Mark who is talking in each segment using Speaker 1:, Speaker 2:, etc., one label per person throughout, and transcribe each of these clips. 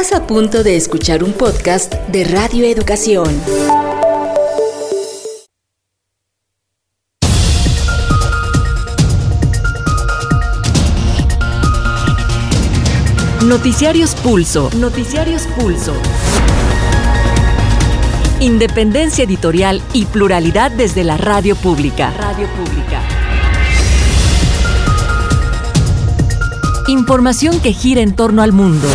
Speaker 1: Estás a punto de escuchar un podcast de Radio Educación. Noticiarios Pulso. Noticiarios Pulso. Independencia editorial y pluralidad desde la radio pública. Radio pública. Información que gira en torno al mundo.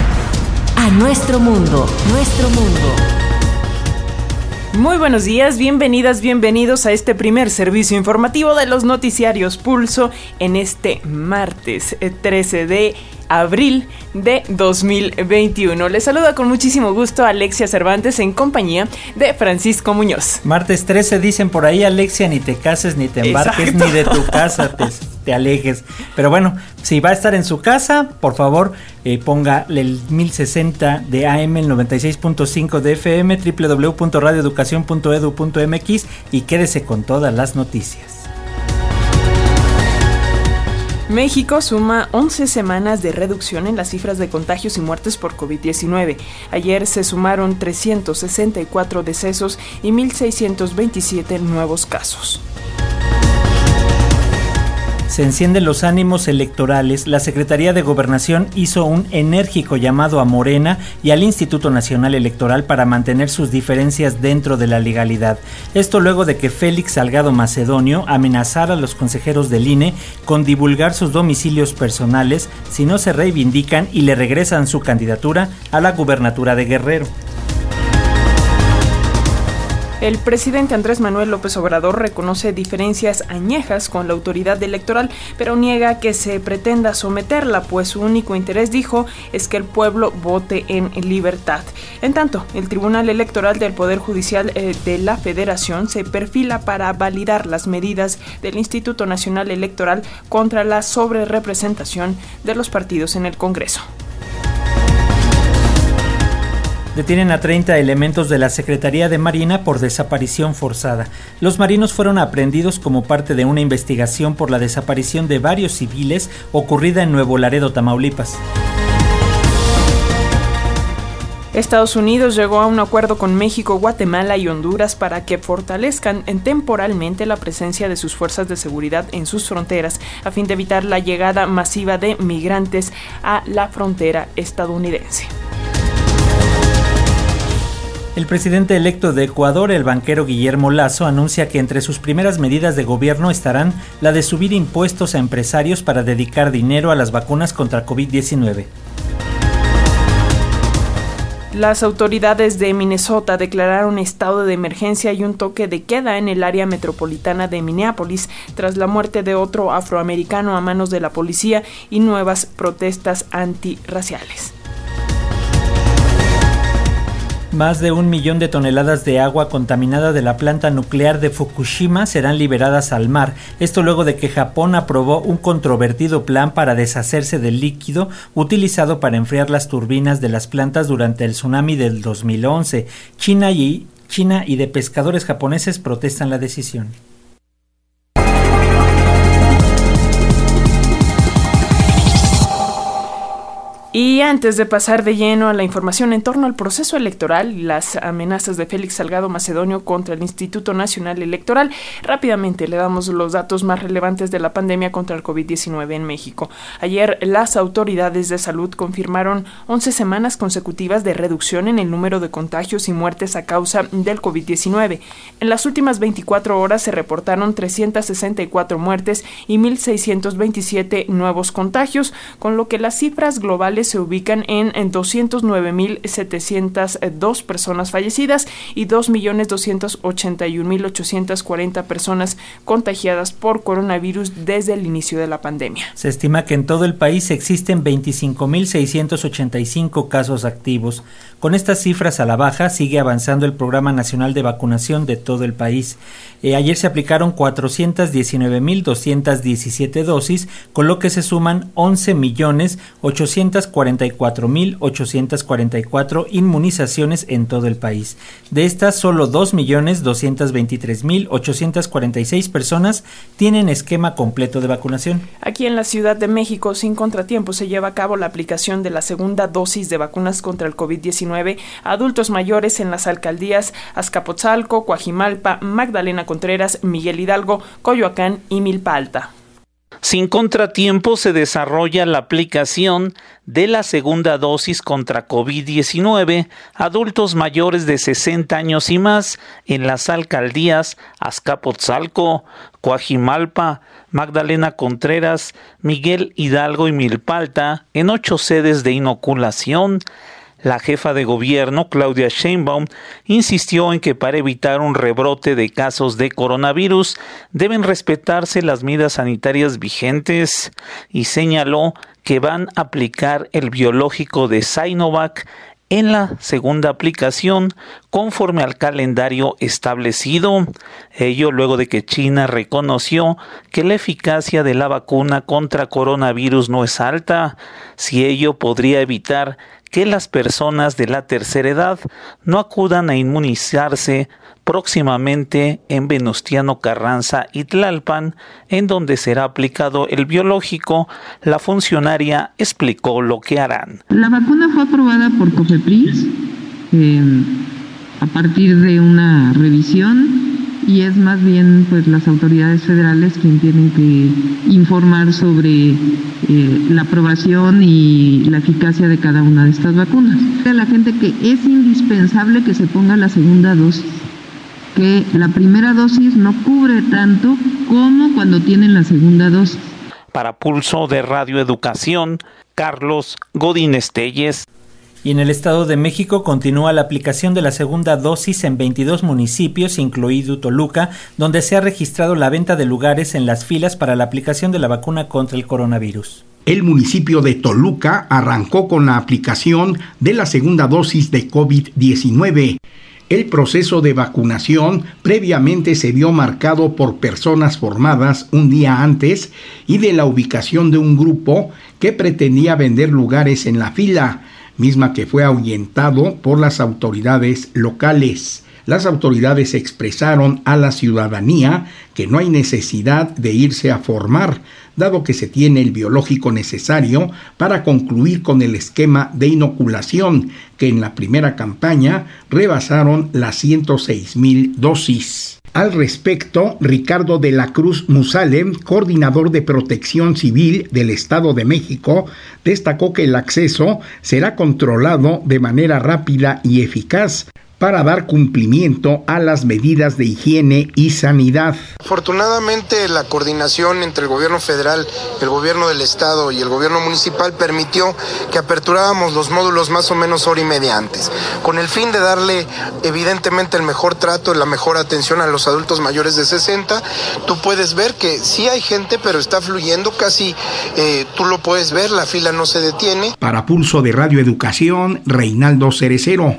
Speaker 1: A nuestro mundo. Nuestro mundo.
Speaker 2: Muy buenos días, bienvenidas, bienvenidos a este primer servicio informativo de los noticiarios Pulso en este martes 13 eh, de abril de 2021. Les saluda con muchísimo gusto Alexia Cervantes en compañía de Francisco Muñoz.
Speaker 3: Martes 13 dicen por ahí Alexia, ni te cases, ni te embarques, ni de tu casa te, te, alejes. Pero bueno, si va a estar en su casa, por favor eh, ponga el 1060 de AM, el 96.5 de FM, www.radioeducación.edu.mx y quédese con todas las noticias.
Speaker 2: México suma 11 semanas de reducción en las cifras de contagios y muertes por COVID-19. Ayer se sumaron 364 decesos y 1.627 nuevos casos
Speaker 3: se encienden los ánimos electorales, la Secretaría de Gobernación hizo un enérgico llamado a Morena y al Instituto Nacional Electoral para mantener sus diferencias dentro de la legalidad. Esto luego de que Félix Salgado Macedonio amenazara a los consejeros del INE con divulgar sus domicilios personales si no se reivindican y le regresan su candidatura a la gubernatura de Guerrero.
Speaker 2: El presidente Andrés Manuel López Obrador reconoce diferencias añejas con la autoridad electoral, pero niega que se pretenda someterla, pues su único interés, dijo, es que el pueblo vote en libertad. En tanto, el Tribunal Electoral del Poder Judicial eh, de la Federación se perfila para validar las medidas del Instituto Nacional Electoral contra la sobrerepresentación de los partidos en el Congreso.
Speaker 3: Detienen a 30 elementos de la Secretaría de Marina por desaparición forzada. Los marinos fueron aprendidos como parte de una investigación por la desaparición de varios civiles ocurrida en Nuevo Laredo, Tamaulipas.
Speaker 2: Estados Unidos llegó a un acuerdo con México, Guatemala y Honduras para que fortalezcan temporalmente la presencia de sus fuerzas de seguridad en sus fronteras a fin de evitar la llegada masiva de migrantes a la frontera estadounidense.
Speaker 3: El presidente electo de Ecuador, el banquero Guillermo Lazo, anuncia que entre sus primeras medidas de gobierno estarán la de subir impuestos a empresarios para dedicar dinero a las vacunas contra COVID-19.
Speaker 2: Las autoridades de Minnesota declararon estado de emergencia y un toque de queda en el área metropolitana de Minneapolis tras la muerte de otro afroamericano a manos de la policía y nuevas protestas antirraciales.
Speaker 3: Más de un millón de toneladas de agua contaminada de la planta nuclear de Fukushima serán liberadas al mar. Esto luego de que Japón aprobó un controvertido plan para deshacerse del líquido utilizado para enfriar las turbinas de las plantas durante el tsunami del 2011. China y, China y de pescadores japoneses protestan la decisión.
Speaker 2: Y antes de pasar de lleno a la información en torno al proceso electoral y las amenazas de Félix Salgado Macedonio contra el Instituto Nacional Electoral, rápidamente le damos los datos más relevantes de la pandemia contra el COVID-19 en México. Ayer las autoridades de salud confirmaron 11 semanas consecutivas de reducción en el número de contagios y muertes a causa del COVID-19. En las últimas 24 horas se reportaron 364 muertes y 1.627 nuevos contagios, con lo que las cifras globales se ubican en, 209.702 personas fallecidas y 2.281.840 personas contagiadas por coronavirus desde el inicio de la pandemia.
Speaker 3: Se estima que en todo el país existen 25.685 casos activos. Con estas cifras a la baja sigue avanzando el Programa Nacional de Vacunación de todo el país. Eh, ayer se aplicaron 419.217 dosis, con lo que se suman 11.840.000 244.844 inmunizaciones en todo el país. De estas, solo 2.223.846 personas tienen esquema completo de vacunación.
Speaker 2: Aquí en la Ciudad de México, sin contratiempo, se lleva a cabo la aplicación de la segunda dosis de vacunas contra el COVID-19 a adultos mayores en las alcaldías Azcapotzalco, Coajimalpa, Magdalena Contreras, Miguel Hidalgo, Coyoacán y Milpa Alta.
Speaker 4: Sin contratiempo se desarrolla la aplicación de la segunda dosis contra COVID-19 a adultos mayores de 60 años y más en las alcaldías Azcapotzalco, Coajimalpa, Magdalena Contreras, Miguel Hidalgo y Milpalta en ocho sedes de inoculación la jefa de gobierno, Claudia Sheinbaum, insistió en que para evitar un rebrote de casos de coronavirus deben respetarse las medidas sanitarias vigentes y señaló que van a aplicar el biológico de Sinovac en la segunda aplicación conforme al calendario establecido. Ello luego de que China reconoció que la eficacia de la vacuna contra coronavirus no es alta, si ello podría evitar que las personas de la tercera edad no acudan a inmunizarse próximamente en Venustiano Carranza y Tlalpan, en donde será aplicado el biológico, la funcionaria explicó lo que harán.
Speaker 5: La vacuna fue aprobada por COFEPRIS eh, a partir de una revisión y es más bien pues las autoridades federales quien tienen que informar sobre eh, la aprobación y la eficacia de cada una de estas vacunas. A la gente que es indispensable que se ponga la segunda dosis, que la primera dosis no cubre tanto como cuando tienen la segunda dosis.
Speaker 4: Para Pulso de Radio Educación, Carlos Godín Estelles.
Speaker 3: Y en el Estado de México continúa la aplicación de la segunda dosis en 22 municipios, incluido Toluca, donde se ha registrado la venta de lugares en las filas para la aplicación de la vacuna contra el coronavirus.
Speaker 6: El municipio de Toluca arrancó con la aplicación de la segunda dosis de COVID-19. El proceso de vacunación previamente se vio marcado por personas formadas un día antes y de la ubicación de un grupo que pretendía vender lugares en la fila misma que fue ahuyentado por las autoridades locales. Las autoridades expresaron a la ciudadanía que no hay necesidad de irse a formar, dado que se tiene el biológico necesario para concluir con el esquema de inoculación, que en la primera campaña rebasaron las 106 mil dosis. Al respecto, Ricardo de la Cruz Musalem, coordinador de protección civil del Estado de México, destacó que el acceso será controlado de manera rápida y eficaz para dar cumplimiento a las medidas de higiene y sanidad.
Speaker 7: Afortunadamente la coordinación entre el gobierno federal, el gobierno del estado y el gobierno municipal permitió que aperturáramos los módulos más o menos hora y media antes, con el fin de darle evidentemente el mejor trato, la mejor atención a los adultos mayores de 60. Tú puedes ver que sí hay gente, pero está fluyendo casi, eh, tú lo puedes ver, la fila no se detiene.
Speaker 6: Para Pulso de Radio Educación, Reinaldo Cerecero.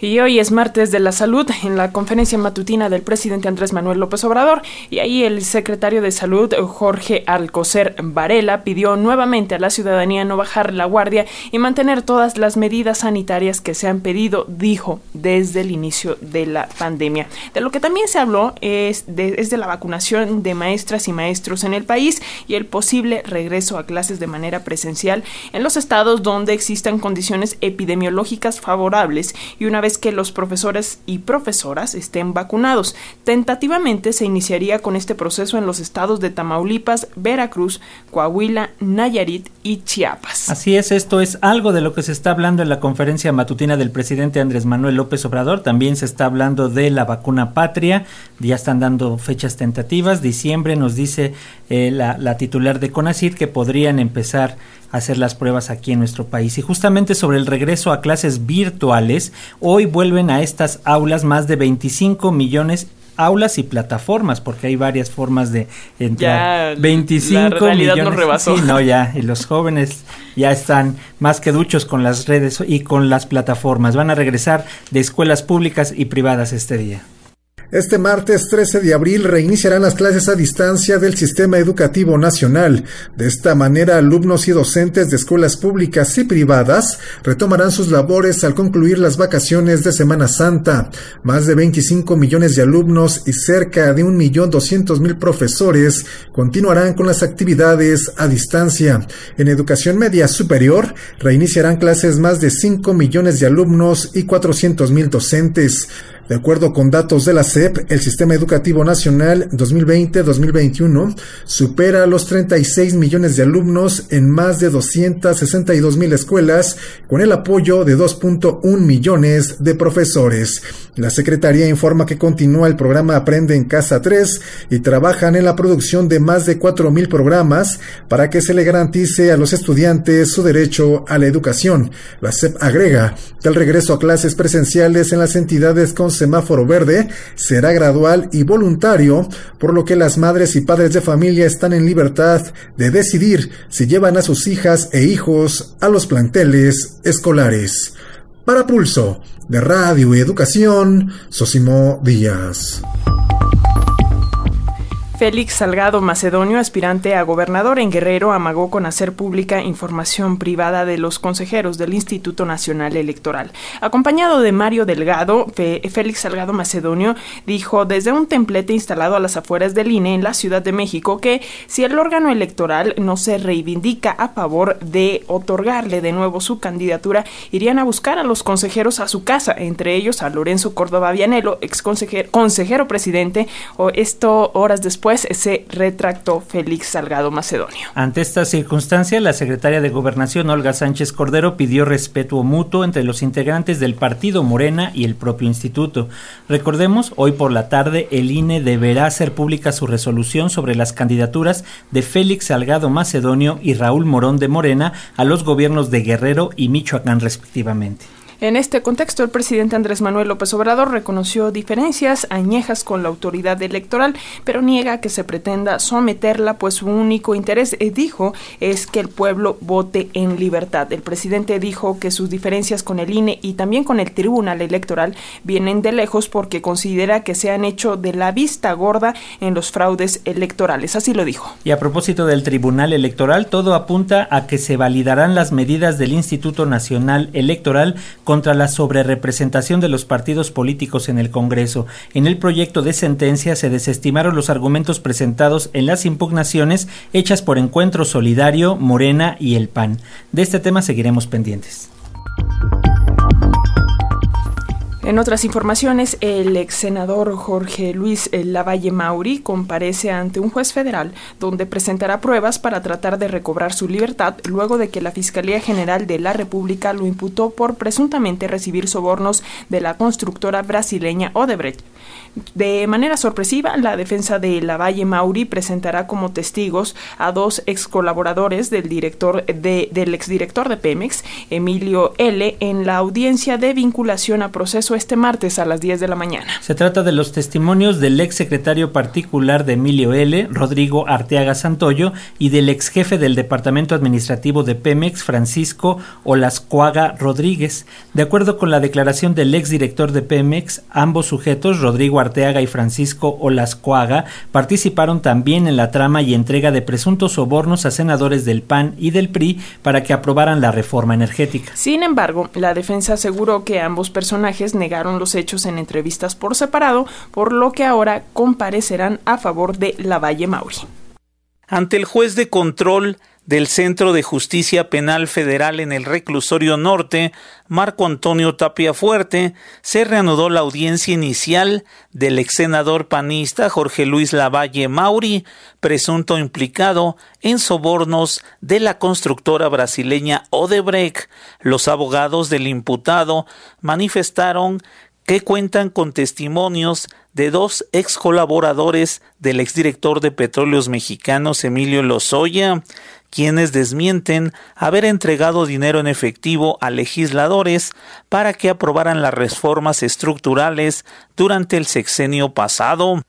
Speaker 2: Y hoy es martes de la salud en la conferencia matutina del presidente Andrés Manuel López Obrador y ahí el secretario de salud Jorge Alcocer Varela pidió nuevamente a la ciudadanía no bajar la guardia y mantener todas las medidas sanitarias que se han pedido, dijo, desde el inicio de la pandemia. De lo que también se habló es de, es de la vacunación de maestras y maestros en el país y el posible regreso a clases de manera presencial en los estados donde existan condiciones epidemiológicas favorables y una vez que los profesores y profesoras estén vacunados. Tentativamente se iniciaría con este proceso en los estados de Tamaulipas, Veracruz, Coahuila, Nayarit y Chiapas.
Speaker 3: Así es, esto es algo de lo que se está hablando en la conferencia matutina del presidente Andrés Manuel López Obrador. También se está hablando de la vacuna patria. Ya están dando fechas tentativas. Diciembre nos dice eh, la, la titular de CONACID que podrían empezar hacer las pruebas aquí en nuestro país. Y justamente sobre el regreso a clases virtuales, hoy vuelven a estas aulas más de 25 millones aulas y plataformas, porque hay varias formas de entrar.
Speaker 2: Ya 25 la millones. Nos rebasó.
Speaker 3: Sí, no, ya, y los jóvenes ya están más que duchos con las redes y con las plataformas. Van a regresar de escuelas públicas y privadas este día.
Speaker 8: Este martes 13 de abril reiniciarán las clases a distancia del Sistema Educativo Nacional. De esta manera, alumnos y docentes de escuelas públicas y privadas retomarán sus labores al concluir las vacaciones de Semana Santa. Más de 25 millones de alumnos y cerca de 1.200.000 profesores continuarán con las actividades a distancia. En educación media superior, reiniciarán clases más de 5 millones de alumnos y 400.000 docentes. De acuerdo con datos de la SEP, el Sistema Educativo Nacional 2020-2021 supera los 36 millones de alumnos en más de 262 mil escuelas, con el apoyo de 2.1 millones de profesores. La Secretaría informa que continúa el programa Aprende en Casa 3 y trabajan en la producción de más de 4 mil programas para que se le garantice a los estudiantes su derecho a la educación. La SEP agrega que el regreso a clases presenciales en las entidades con semáforo verde será gradual y voluntario, por lo que las madres y padres de familia están en libertad de decidir si llevan a sus hijas e hijos a los planteles escolares. Para Pulso, de Radio y Educación, Sosimo Díaz.
Speaker 2: Félix Salgado Macedonio, aspirante a gobernador en Guerrero, amagó con hacer pública información privada de los consejeros del Instituto Nacional Electoral. Acompañado de Mario Delgado, Félix Salgado Macedonio dijo desde un templete instalado a las afueras del INE en la Ciudad de México que si el órgano electoral no se reivindica a favor de otorgarle de nuevo su candidatura, irían a buscar a los consejeros a su casa, entre ellos a Lorenzo Córdoba Vianelo, ex consejero, consejero presidente, o esto horas después se retractó Félix Salgado Macedonio.
Speaker 3: Ante esta circunstancia, la secretaria de Gobernación, Olga Sánchez Cordero, pidió respeto mutuo entre los integrantes del partido Morena y el propio instituto. Recordemos, hoy por la tarde el INE deberá hacer pública su resolución sobre las candidaturas de Félix Salgado Macedonio y Raúl Morón de Morena a los gobiernos de Guerrero y Michoacán respectivamente.
Speaker 2: En este contexto, el presidente Andrés Manuel López Obrador reconoció diferencias añejas con la autoridad electoral, pero niega que se pretenda someterla, pues su único interés, eh, dijo, es que el pueblo vote en libertad. El presidente dijo que sus diferencias con el INE y también con el Tribunal Electoral vienen de lejos porque considera que se han hecho de la vista gorda en los fraudes electorales. Así lo dijo.
Speaker 3: Y a propósito del Tribunal Electoral, todo apunta a que se validarán las medidas del Instituto Nacional Electoral contra la sobrerepresentación de los partidos políticos en el Congreso. En el proyecto de sentencia se desestimaron los argumentos presentados en las impugnaciones hechas por Encuentro Solidario, Morena y el PAN. De este tema seguiremos pendientes.
Speaker 2: En otras informaciones, el ex senador Jorge Luis Lavalle Mauri comparece ante un juez federal donde presentará pruebas para tratar de recobrar su libertad luego de que la Fiscalía General de la República lo imputó por presuntamente recibir sobornos de la constructora brasileña Odebrecht. De manera sorpresiva, la defensa de Lavalle Mauri presentará como testigos a dos ex colaboradores del director de, del exdirector de Pemex, Emilio L., en la audiencia de vinculación a proceso este martes a las 10 de la mañana.
Speaker 3: Se trata de los testimonios del ex secretario particular de Emilio L., Rodrigo Arteaga Santoyo, y del ex jefe del Departamento Administrativo de Pemex, Francisco Olascuaga Rodríguez. De acuerdo con la declaración del ex director de Pemex, ambos sujetos, Rodrigo Arteaga y Francisco Olascuaga, participaron también en la trama y entrega de presuntos sobornos a senadores del PAN y del PRI para que aprobaran la reforma energética.
Speaker 2: Sin embargo, la defensa aseguró que ambos personajes negaron los hechos en entrevistas por separado, por lo que ahora comparecerán a favor de Lavalle Mauri.
Speaker 4: Ante el juez de control del Centro de Justicia Penal Federal en el Reclusorio Norte, Marco Antonio Tapia Fuerte, se reanudó la audiencia inicial del ex senador panista Jorge Luis Lavalle Mauri, presunto implicado en sobornos de la constructora brasileña Odebrecht. Los abogados del imputado manifestaron que cuentan con testimonios de dos ex colaboradores del exdirector de Petróleos Mexicanos Emilio Lozoya, quienes desmienten haber entregado dinero en efectivo a legisladores para que aprobaran las reformas estructurales durante el sexenio pasado.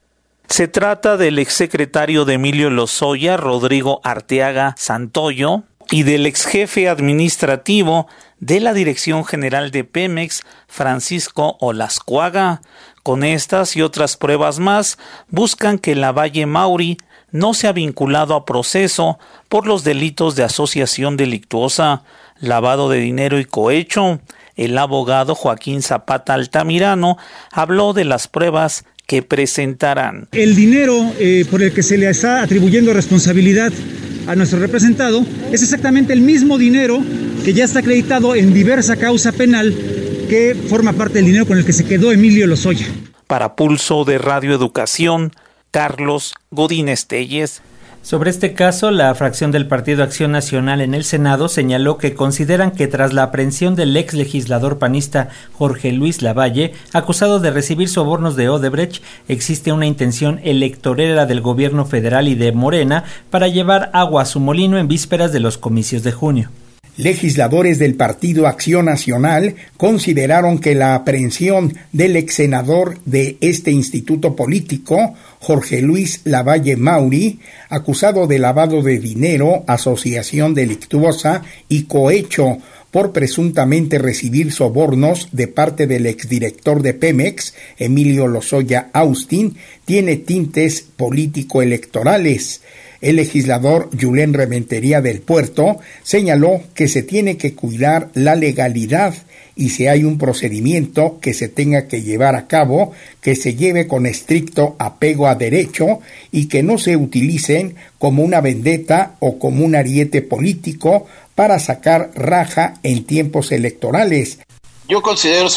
Speaker 4: Se trata del exsecretario de Emilio Lozoya, Rodrigo Arteaga Santoyo, y del ex jefe administrativo de la Dirección General de Pemex, Francisco Olascuaga. Con estas y otras pruebas más, buscan que la Valle Mauri no sea vinculado a proceso por los delitos de asociación delictuosa, lavado de dinero y cohecho. El abogado Joaquín Zapata Altamirano habló de las pruebas que presentarán.
Speaker 9: El dinero eh, por el que se le está atribuyendo responsabilidad a nuestro representado es exactamente el mismo dinero que ya está acreditado en diversa causa penal que forma parte del dinero con el que se quedó Emilio Lozoya.
Speaker 4: Para Pulso de Radio Educación, Carlos Godínez Telles.
Speaker 3: Sobre este caso, la fracción del Partido Acción Nacional en el Senado señaló que consideran que tras la aprehensión del ex legislador panista Jorge Luis Lavalle, acusado de recibir sobornos de Odebrecht, existe una intención electorera del gobierno federal y de Morena para llevar agua a su molino en vísperas de los comicios de junio.
Speaker 6: Legisladores del Partido Acción Nacional consideraron que la aprehensión del ex senador de este instituto político, Jorge Luis Lavalle Mauri, acusado de lavado de dinero, asociación delictuosa y cohecho por presuntamente recibir sobornos de parte del exdirector de Pemex, Emilio Lozoya Austin, tiene tintes político-electorales. El legislador Julen Rementería del Puerto señaló que se tiene que cuidar la legalidad y si hay un procedimiento que se tenga que llevar a cabo, que se lleve con estricto apego a derecho y que no se utilicen como una vendetta o como un ariete político para sacar raja en tiempos electorales.
Speaker 10: Yo considero,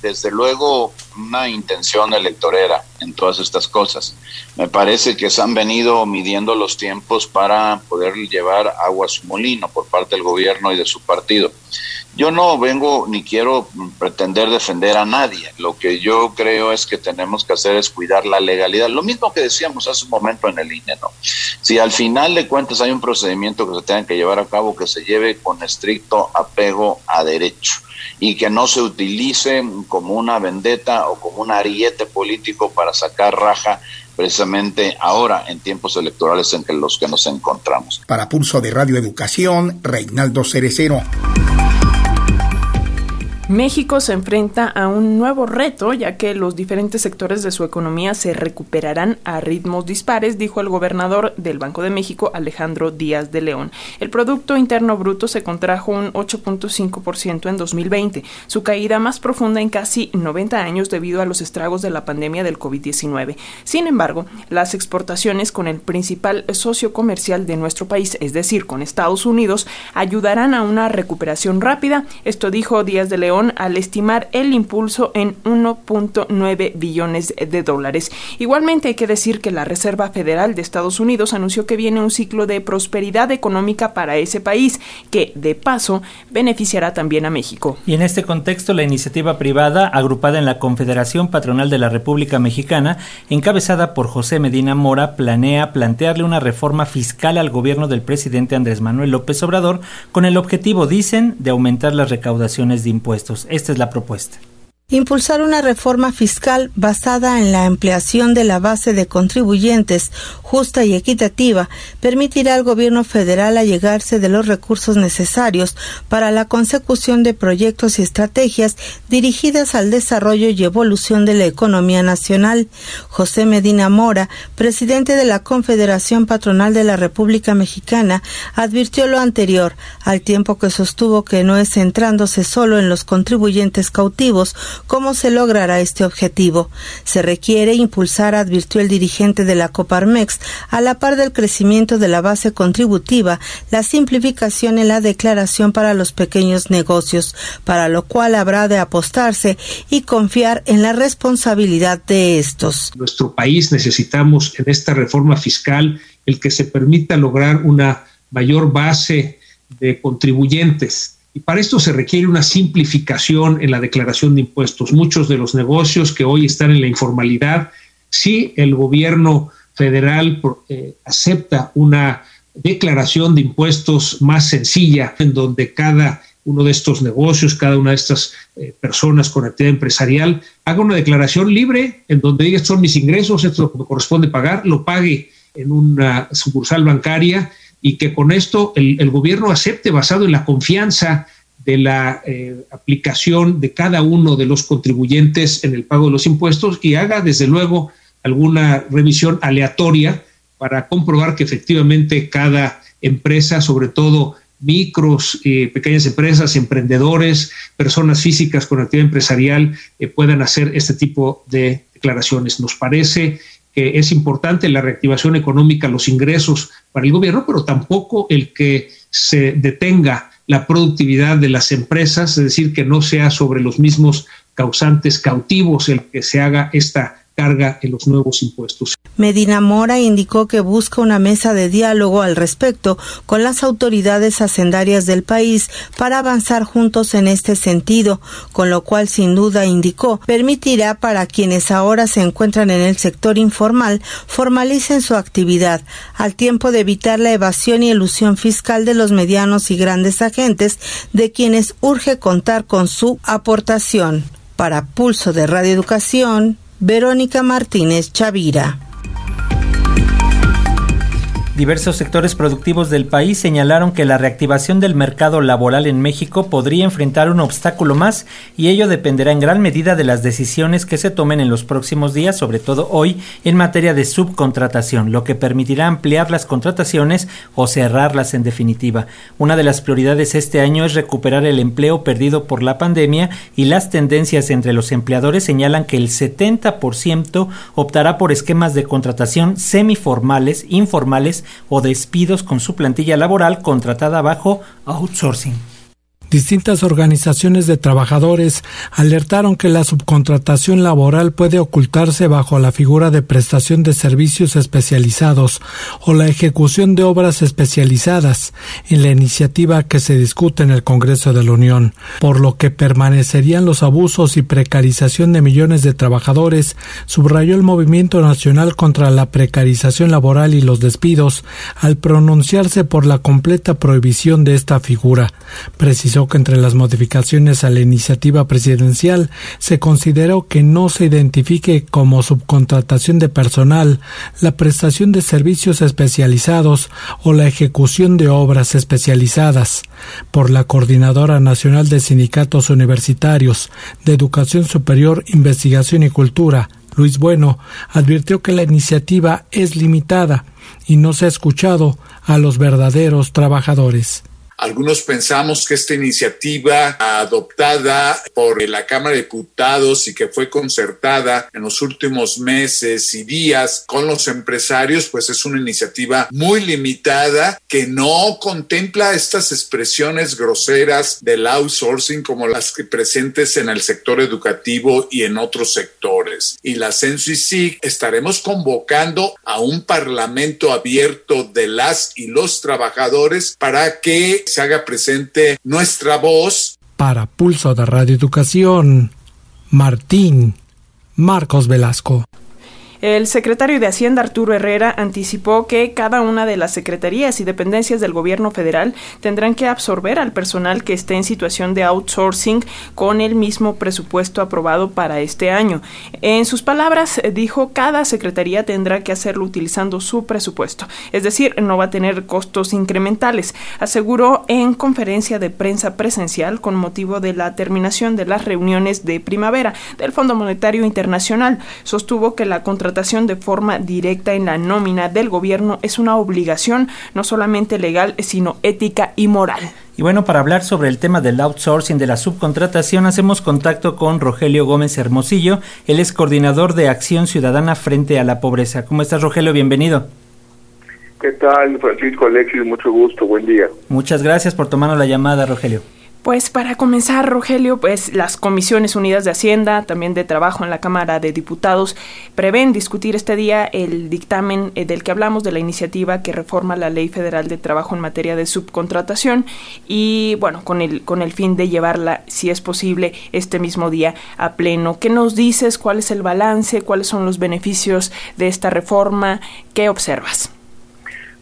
Speaker 10: desde luego, una intención electorera en todas estas cosas. Me parece que se han venido midiendo los tiempos para poder llevar agua a su molino por parte del gobierno y de su partido. Yo no vengo ni quiero pretender defender a nadie. Lo que yo creo es que tenemos que hacer es cuidar la legalidad. Lo mismo que decíamos hace un momento en el INE, ¿no? Si al final de cuentas hay un procedimiento que se tenga que llevar a cabo, que se lleve con estricto apego a derecho y que no se utilice como una vendetta o como un ariete político para sacar raja precisamente ahora en tiempos electorales en los que nos encontramos.
Speaker 6: Para Pulso de Radio Educación, Reinaldo Cerecero.
Speaker 2: México se enfrenta a un nuevo reto, ya que los diferentes sectores de su economía se recuperarán a ritmos dispares, dijo el gobernador del Banco de México, Alejandro Díaz de León. El Producto Interno Bruto se contrajo un 8.5% en 2020, su caída más profunda en casi 90 años debido a los estragos de la pandemia del COVID-19. Sin embargo, las exportaciones con el principal socio comercial de nuestro país, es decir, con Estados Unidos, ayudarán a una recuperación rápida. Esto dijo Díaz de León al estimar el impulso en 1.9 billones de dólares. Igualmente hay que decir que la Reserva Federal de Estados Unidos anunció que viene un ciclo de prosperidad económica para ese país, que de paso beneficiará también a México.
Speaker 3: Y en este contexto, la iniciativa privada, agrupada en la Confederación Patronal de la República Mexicana, encabezada por José Medina Mora, planea plantearle una reforma fiscal al gobierno del presidente Andrés Manuel López Obrador con el objetivo, dicen, de aumentar las recaudaciones de impuestos. Esta es la propuesta
Speaker 11: impulsar una reforma fiscal basada en la ampliación de la base de contribuyentes justa y equitativa permitirá al gobierno federal allegarse de los recursos necesarios para la consecución de proyectos y estrategias dirigidas al desarrollo y evolución de la economía nacional. José Medina Mora, presidente de la Confederación Patronal de la República Mexicana, advirtió lo anterior, al tiempo que sostuvo que no es centrándose solo en los contribuyentes cautivos, ¿Cómo se logrará este objetivo? Se requiere impulsar, advirtió el dirigente de la Coparmex, a la par del crecimiento de la base contributiva, la simplificación en la declaración para los pequeños negocios, para lo cual habrá de apostarse y confiar en la responsabilidad de estos.
Speaker 12: Nuestro país necesitamos en esta reforma fiscal el que se permita lograr una mayor base de contribuyentes y para esto se requiere una simplificación en la declaración de impuestos. Muchos de los negocios que hoy están en la informalidad, si el gobierno federal eh, acepta una declaración de impuestos más sencilla, en donde cada uno de estos negocios, cada una de estas eh, personas con actividad empresarial, haga una declaración libre en donde diga, estos son mis ingresos, esto es lo que me corresponde pagar, lo pague en una sucursal bancaria y que con esto el, gobierno acepte basado en la confianza de la eh, aplicación de cada uno de los contribuyentes en el pago de los impuestos y haga desde luego alguna revisión aleatoria para comprobar que efectivamente cada empresa, sobre todo micros, eh, pequeñas empresas, emprendedores, personas físicas con actividad empresarial eh, puedan hacer este tipo de declaraciones. Nos parece que es importante la reactivación económica, los ingresos para el gobierno, pero tampoco el que se detenga la productividad de las empresas, es decir, que no sea sobre los mismos causantes cautivos el que se haga esta
Speaker 11: Medina Mora indicó que busca una mesa de diálogo al respecto con las autoridades hacendarias del país para avanzar juntos en este sentido, con lo cual sin duda indicó permitirá para quienes ahora se encuentran en el sector informal formalicen su actividad, al tiempo de evitar la evasión y elusión fiscal de los medianos y grandes agentes de quienes urge contar con su aportación. Para Pulso de Radio Educación, Verónica Martínez Chavira.
Speaker 3: Diversos sectores productivos del país señalaron que la reactivación del mercado laboral en México podría enfrentar un obstáculo más y ello dependerá en gran medida de las decisiones que se tomen en los próximos días, sobre todo hoy, en materia de subcontratación, lo que permitirá ampliar las contrataciones o cerrarlas en definitiva. Una de las prioridades este año es recuperar el empleo perdido por la pandemia y las tendencias entre los empleadores señalan que el 70% optará por esquemas de contratación semiformales, informales o despidos con su plantilla laboral contratada bajo outsourcing.
Speaker 13: Distintas organizaciones de trabajadores alertaron que la subcontratación laboral puede ocultarse bajo la figura de prestación de servicios especializados o la ejecución de obras especializadas en la iniciativa que se discute en el Congreso de la Unión, por lo que permanecerían los abusos y precarización de millones de trabajadores, subrayó el Movimiento Nacional contra la Precarización Laboral y los Despidos al pronunciarse por la completa prohibición de esta figura. Precisó que entre las modificaciones a la iniciativa presidencial se consideró que no se identifique como subcontratación de personal la prestación de servicios especializados o la ejecución de obras especializadas. Por la Coordinadora Nacional de Sindicatos Universitarios de Educación Superior, Investigación y Cultura, Luis Bueno, advirtió que la iniciativa es limitada y no se ha escuchado a los verdaderos trabajadores.
Speaker 14: Algunos pensamos que esta iniciativa adoptada por la Cámara de Diputados y que fue concertada en los últimos meses y días con los empresarios, pues es una iniciativa muy limitada que no contempla estas expresiones groseras del outsourcing como las que presentes en el sector educativo y en otros sectores. Y la y estaremos convocando a un parlamento abierto de las y los trabajadores para que se haga presente nuestra voz.
Speaker 13: Para Pulso de Radio Educación, Martín Marcos Velasco.
Speaker 2: El secretario de Hacienda, Arturo Herrera, anticipó que cada una de las secretarías y dependencias del gobierno federal tendrán que absorber al personal que esté en situación de outsourcing con el mismo presupuesto aprobado para este año. En sus palabras, dijo, cada secretaría tendrá que hacerlo utilizando su presupuesto, es decir, no va a tener costos incrementales, aseguró en conferencia de prensa presencial con motivo de la terminación de las reuniones de primavera del Fondo Monetario Internacional. Sostuvo que la contratación contratación de forma directa en la nómina del gobierno es una obligación no solamente legal, sino ética y moral.
Speaker 3: Y bueno, para hablar sobre el tema del outsourcing de la subcontratación, hacemos contacto con Rogelio Gómez Hermosillo. Él es coordinador de Acción Ciudadana frente a la pobreza. ¿Cómo estás, Rogelio? Bienvenido.
Speaker 15: ¿Qué tal, Francisco Alexis? Mucho gusto, buen día.
Speaker 3: Muchas gracias por tomarnos la llamada, Rogelio.
Speaker 2: Pues para comenzar, Rogelio, pues las comisiones unidas de Hacienda, también de Trabajo en la Cámara de Diputados, prevén discutir este día el dictamen eh, del que hablamos de la iniciativa que reforma la Ley Federal de Trabajo en materia de subcontratación y bueno, con el con el fin de llevarla, si es posible, este mismo día a pleno. ¿Qué nos dices? ¿Cuál es el balance? ¿Cuáles son los beneficios de esta reforma? ¿Qué observas?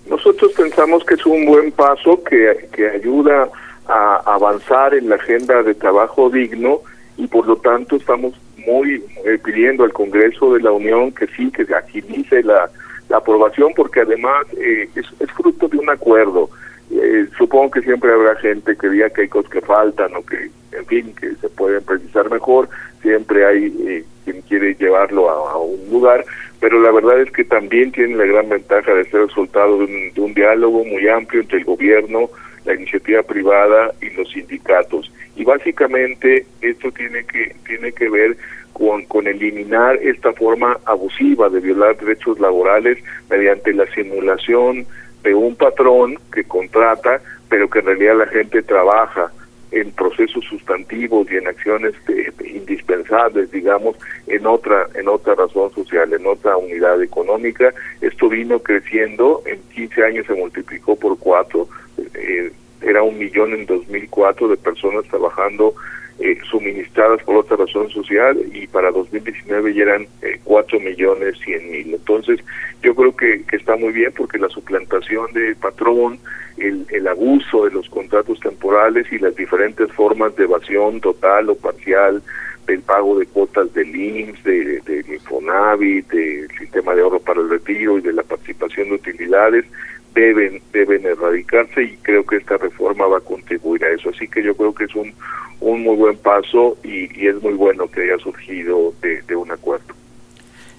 Speaker 15: Nosotros pensamos que es un buen paso que, que ayuda avanzar en la agenda de trabajo digno y por lo tanto estamos muy eh, pidiendo al Congreso de la Unión que sí, que agilice la, la aprobación porque además eh, es, es, fruto de un acuerdo. Eh, supongo que siempre habrá gente que diga que hay cosas que faltan o que, en fin, que se pueden precisar mejor. Siempre hay eh, quien quiere llevarlo a, un lugar, pero la verdad es que también tiene la gran ventaja de ser resultado de un, de un diálogo muy amplio entre el gobierno, la iniciativa privada y los sindicatos. Y básicamente esto tiene que tiene que ver con, con eliminar esta forma abusiva de violar derechos laborales mediante la simulación de un patrón que contrata, pero que en realidad la gente trabaja en procesos sustantivos y en acciones indispensables, digamos, en otra en otra razón social, en otra unidad económica. Esto vino creciendo, en 15 años se multiplicó por cuatro, eh, era un millón en 2004 de personas trabajando eh, suministradas por otra razón social y para 2019 ya eran eh, 4 millones 100 mil. Entonces yo creo que, que, está muy bien porque la suplantación de patrón, el, abuso de los contratos temporales y las diferentes formas de evasión total o parcial del pago de cuotas del IMSS, de, de Infonavit, del sistema de ahorro para el retiro y de la participación de utilidades, deben deben erradicarse y creo que esta reforma va a contribuir a eso. Así que yo creo que es un, un muy buen paso y, es muy bueno que haya surgido de un acuerdo.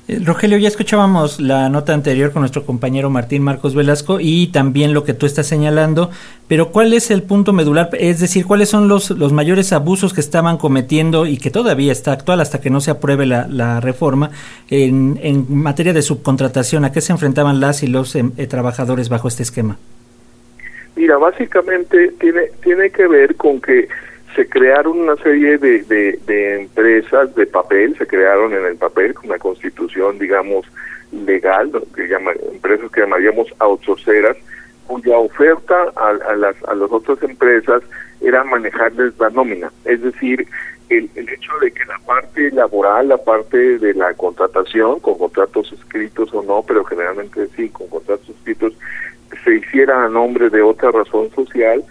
Speaker 3: Eh, Rogelio, ya escuchábamos la nota anterior con nuestro compañero Martín Marcos Velasco y también lo que tú estás señalando, pero ¿cuál es el punto medular? Es decir, ¿cuáles son los, los mayores abusos que estaban cometiendo y que todavía está actual hasta que no se apruebe la, la reforma en, en, materia de subcontratación? ¿A qué se enfrentaban las y los eh, trabajadores bajo este esquema?
Speaker 15: Mira, básicamente tiene, tiene que ver con que se crearon una serie de, de, empresas de papel, se crearon en el papel con una constitución, digamos, legal, que llama, empresas que llamaríamos outsourceras, cuya oferta a, a, las, a las otras empresas era manejarles la nómina. Es decir, el, el hecho de que la parte laboral, la parte de la contratación, con contratos escritos o no, pero generalmente sí, con contratos escritos, se hiciera a nombre de otra razón social,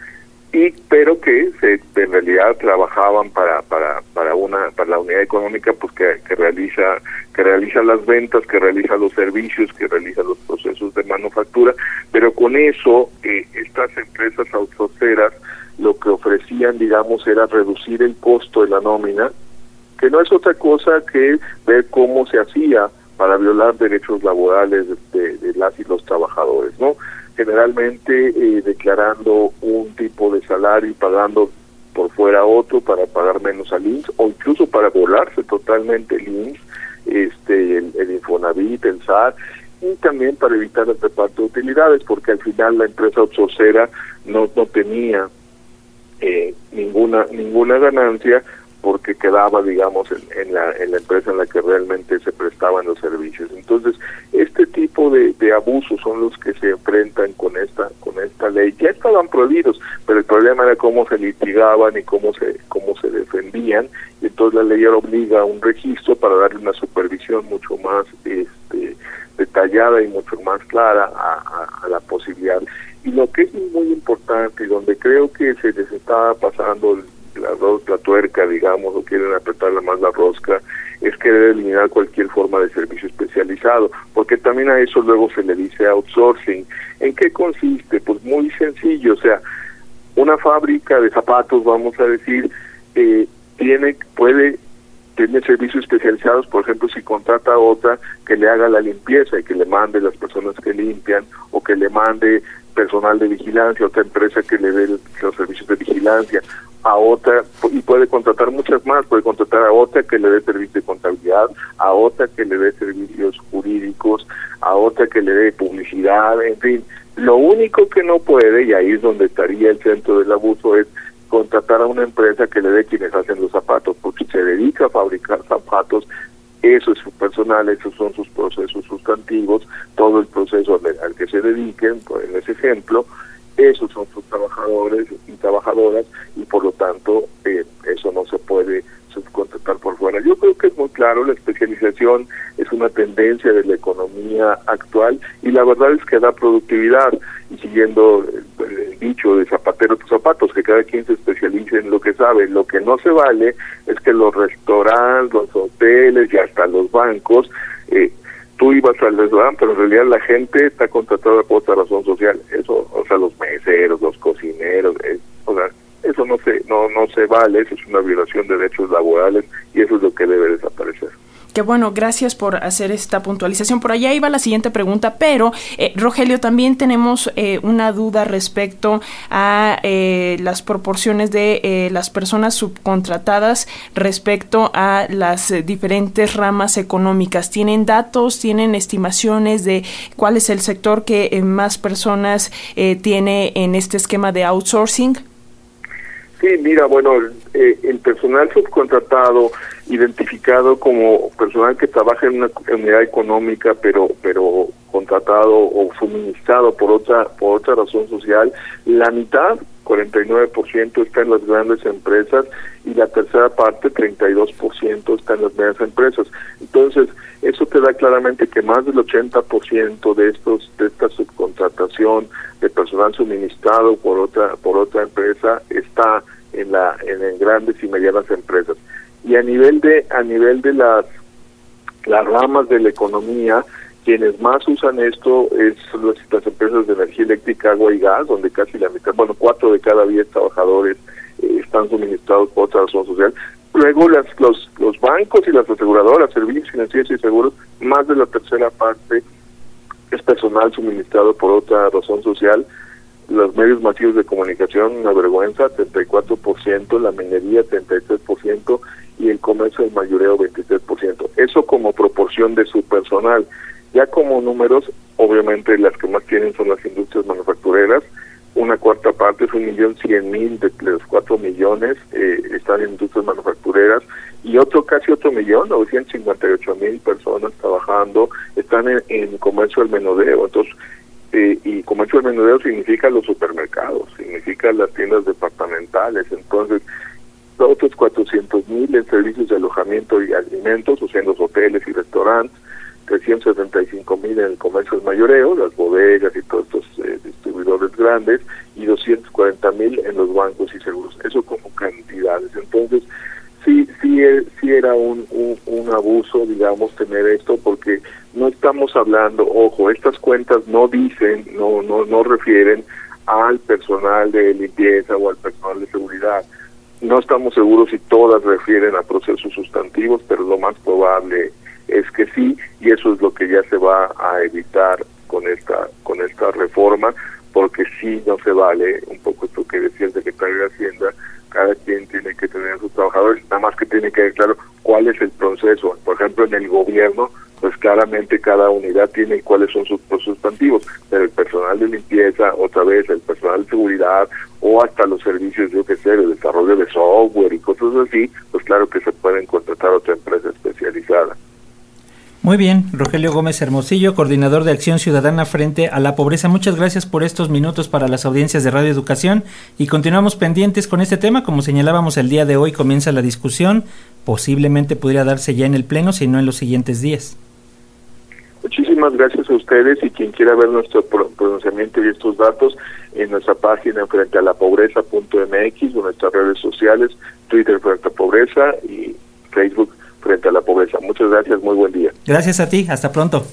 Speaker 15: y pero que se en realidad trabajaban para para para una para la unidad económica pues que, que realiza que realiza las ventas que realiza los servicios que realiza los procesos de manufactura. Pero con eso eh, estas empresas autoceras lo que ofrecían digamos era reducir el costo de la nómina que no es otra cosa que ver cómo se hacía para violar derechos laborales de las y los trabajadores no generalmente eh, declarando un tipo de salario y pagando por fuera otro para pagar menos al INSS o incluso para volarse totalmente el INSS, este, el, Infonavit, el SAR y también para evitar el reparto de utilidades porque al final la empresa outsourcera no, no tenía eh, ninguna ninguna ganancia porque quedaba, digamos, en, la, en la empresa en la que realmente se prestaban los servicios. Entonces, este tipo de, abusos son los que se enfrentan con esta con esta ley. Ya estaban prohibidos, pero el problema era cómo se litigaban y cómo se cómo se defendían. Y entonces la ley ahora obliga a un registro para darle una supervisión mucho más este, detallada y mucho más clara a, a, la posibilidad. Y lo que es muy importante y donde creo que se les está pasando la, la tuerca, digamos, o quieren apretarle más la rosca, es querer eliminar cualquier forma de servicio especializado, porque también a eso luego se le dice outsourcing. ¿En qué consiste? Pues muy sencillo, o sea, una fábrica de zapatos, vamos a decir, eh, tiene, puede tiene servicios especializados, por ejemplo, si contrata a otra que le haga la limpieza y que le mande las personas que limpian o que le mande personal de vigilancia, otra empresa que le dé los servicios de vigilancia, a otra, y puede contratar muchas más, puede contratar a otra que le dé servicio de contabilidad, a otra que le dé servicios jurídicos, a otra que le dé publicidad, en fin. Lo único que no puede, y ahí es donde estaría el centro del abuso, es contratar a una empresa que le dé quienes hacen los zapatos, porque se dedica a fabricar zapatos, eso es su personal, esos son sus procesos sustantivos, todo el proceso al, que se dediquen, pues, en ese ejemplo, esos son sus trabajadores y trabajadoras y por lo tanto eh, eso no se puede subcontratar por fuera. Yo creo que es muy claro, la especialización es una tendencia de la economía actual y la verdad es que da productividad y siguiendo dicho de zapatero tus zapatos, que cada quien se especialice en lo que sabe. Lo que no se vale es que los restaurantes, los hoteles y hasta los bancos eh, tú ibas al restaurante, pero en realidad la gente está contratada por otra razón social. Eso, o sea, los meseros, los cocineros, o sea, eso no se, no, no se vale, eso es una violación de derechos laborales y eso es lo que debe desaparecer.
Speaker 2: Bueno, gracias por hacer esta puntualización. Por allá iba la siguiente pregunta, pero eh, Rogelio, también tenemos eh, una duda respecto a eh, las proporciones de las personas subcontratadas respecto a las diferentes ramas económicas. ¿Tienen datos, tienen estimaciones de cuál es el sector que más personas tiene en este esquema de outsourcing?
Speaker 15: Sí, mira, bueno, el personal subcontratado identificado como personal que trabaja en una unidad económica pero pero contratado o suministrado por otra por otra razón social la mitad 49% está en las grandes empresas y la tercera parte 32% está en las medianas empresas. Entonces eso te da claramente que más del 80% de estos de esta subcontratación de personal suministrado por otra por otra empresa está en la en grandes y medianas empresas y a nivel de a nivel de las las ramas de la economía quienes más usan esto es las, empresas de energía eléctrica, agua y gas, donde casi la mitad, bueno, cuatro de cada diez trabajadores eh, están suministrados por otra razón social. Luego las, los, los bancos y las aseguradoras, servicios financieros y seguros, más de la tercera parte es personal suministrado por otra razón social los medios masivos de comunicación una vergüenza, 34%, la minería 33% y el comercio del mayoreo 23%. Eso como proporción de su personal. Ya como números, obviamente las que más tienen son las industrias manufactureras, una cuarta parte es un millón cien mil de los cuatro millones eh, están en industrias manufactureras y otro casi otro millón, 958 mil personas trabajando están en, comercio del menudeo. Entonces, eh, y comercio de menudeo significa los supermercados, significa las tiendas departamentales, entonces otros 400 mil en servicios de alojamiento y alimentos, o sea, en los hoteles y restaurantes, 375 mil en el comercio del mayoreo, las bodegas y todos estos eh, distribuidores grandes, y 240 mil en los bancos y seguros. Eso como cantidades. Entonces, sí, sí, eh, sí era un, un, abuso, digamos, tener esto, porque no estamos hablando, ojo, estas cuentas no dicen, no, no, no refieren al personal de limpieza o al personal de seguridad. No estamos seguros si todas refieren a procesos sustantivos, pero lo más probable es que sí, y eso es lo que ya se va a evitar con esta, con esta reforma, porque sí no se vale, un poco esto que decía el secretario de Hacienda, cada quien tiene que tener a sus trabajadores, nada más que tiene que ver claro cuál es el proceso. Por ejemplo, en el gobierno, pues claramente cada unidad tiene cuáles son sus sustantivos, pero el personal de limpieza, otra vez, el personal de seguridad o hasta los servicios, yo qué sé, de desarrollo de software y cosas así, pues claro que se pueden contratar otra empresa especializada.
Speaker 3: Muy bien, Rogelio Gómez Hermosillo, coordinador de Acción Ciudadana frente a la pobreza. Muchas gracias por estos minutos para las audiencias de Radio Educación y continuamos pendientes con este tema. Como señalábamos el día de hoy comienza la discusión, posiblemente podría darse ya en el Pleno, si no en los siguientes días.
Speaker 15: Muchísimas gracias a ustedes y quien quiera ver nuestro pronunciamiento y estos datos en nuestra página frente a la pobreza.mx o nuestras redes sociales, Twitter frente a pobreza y Facebook frente a la pobreza. Muchas gracias, muy buen día.
Speaker 3: Gracias a ti, hasta pronto.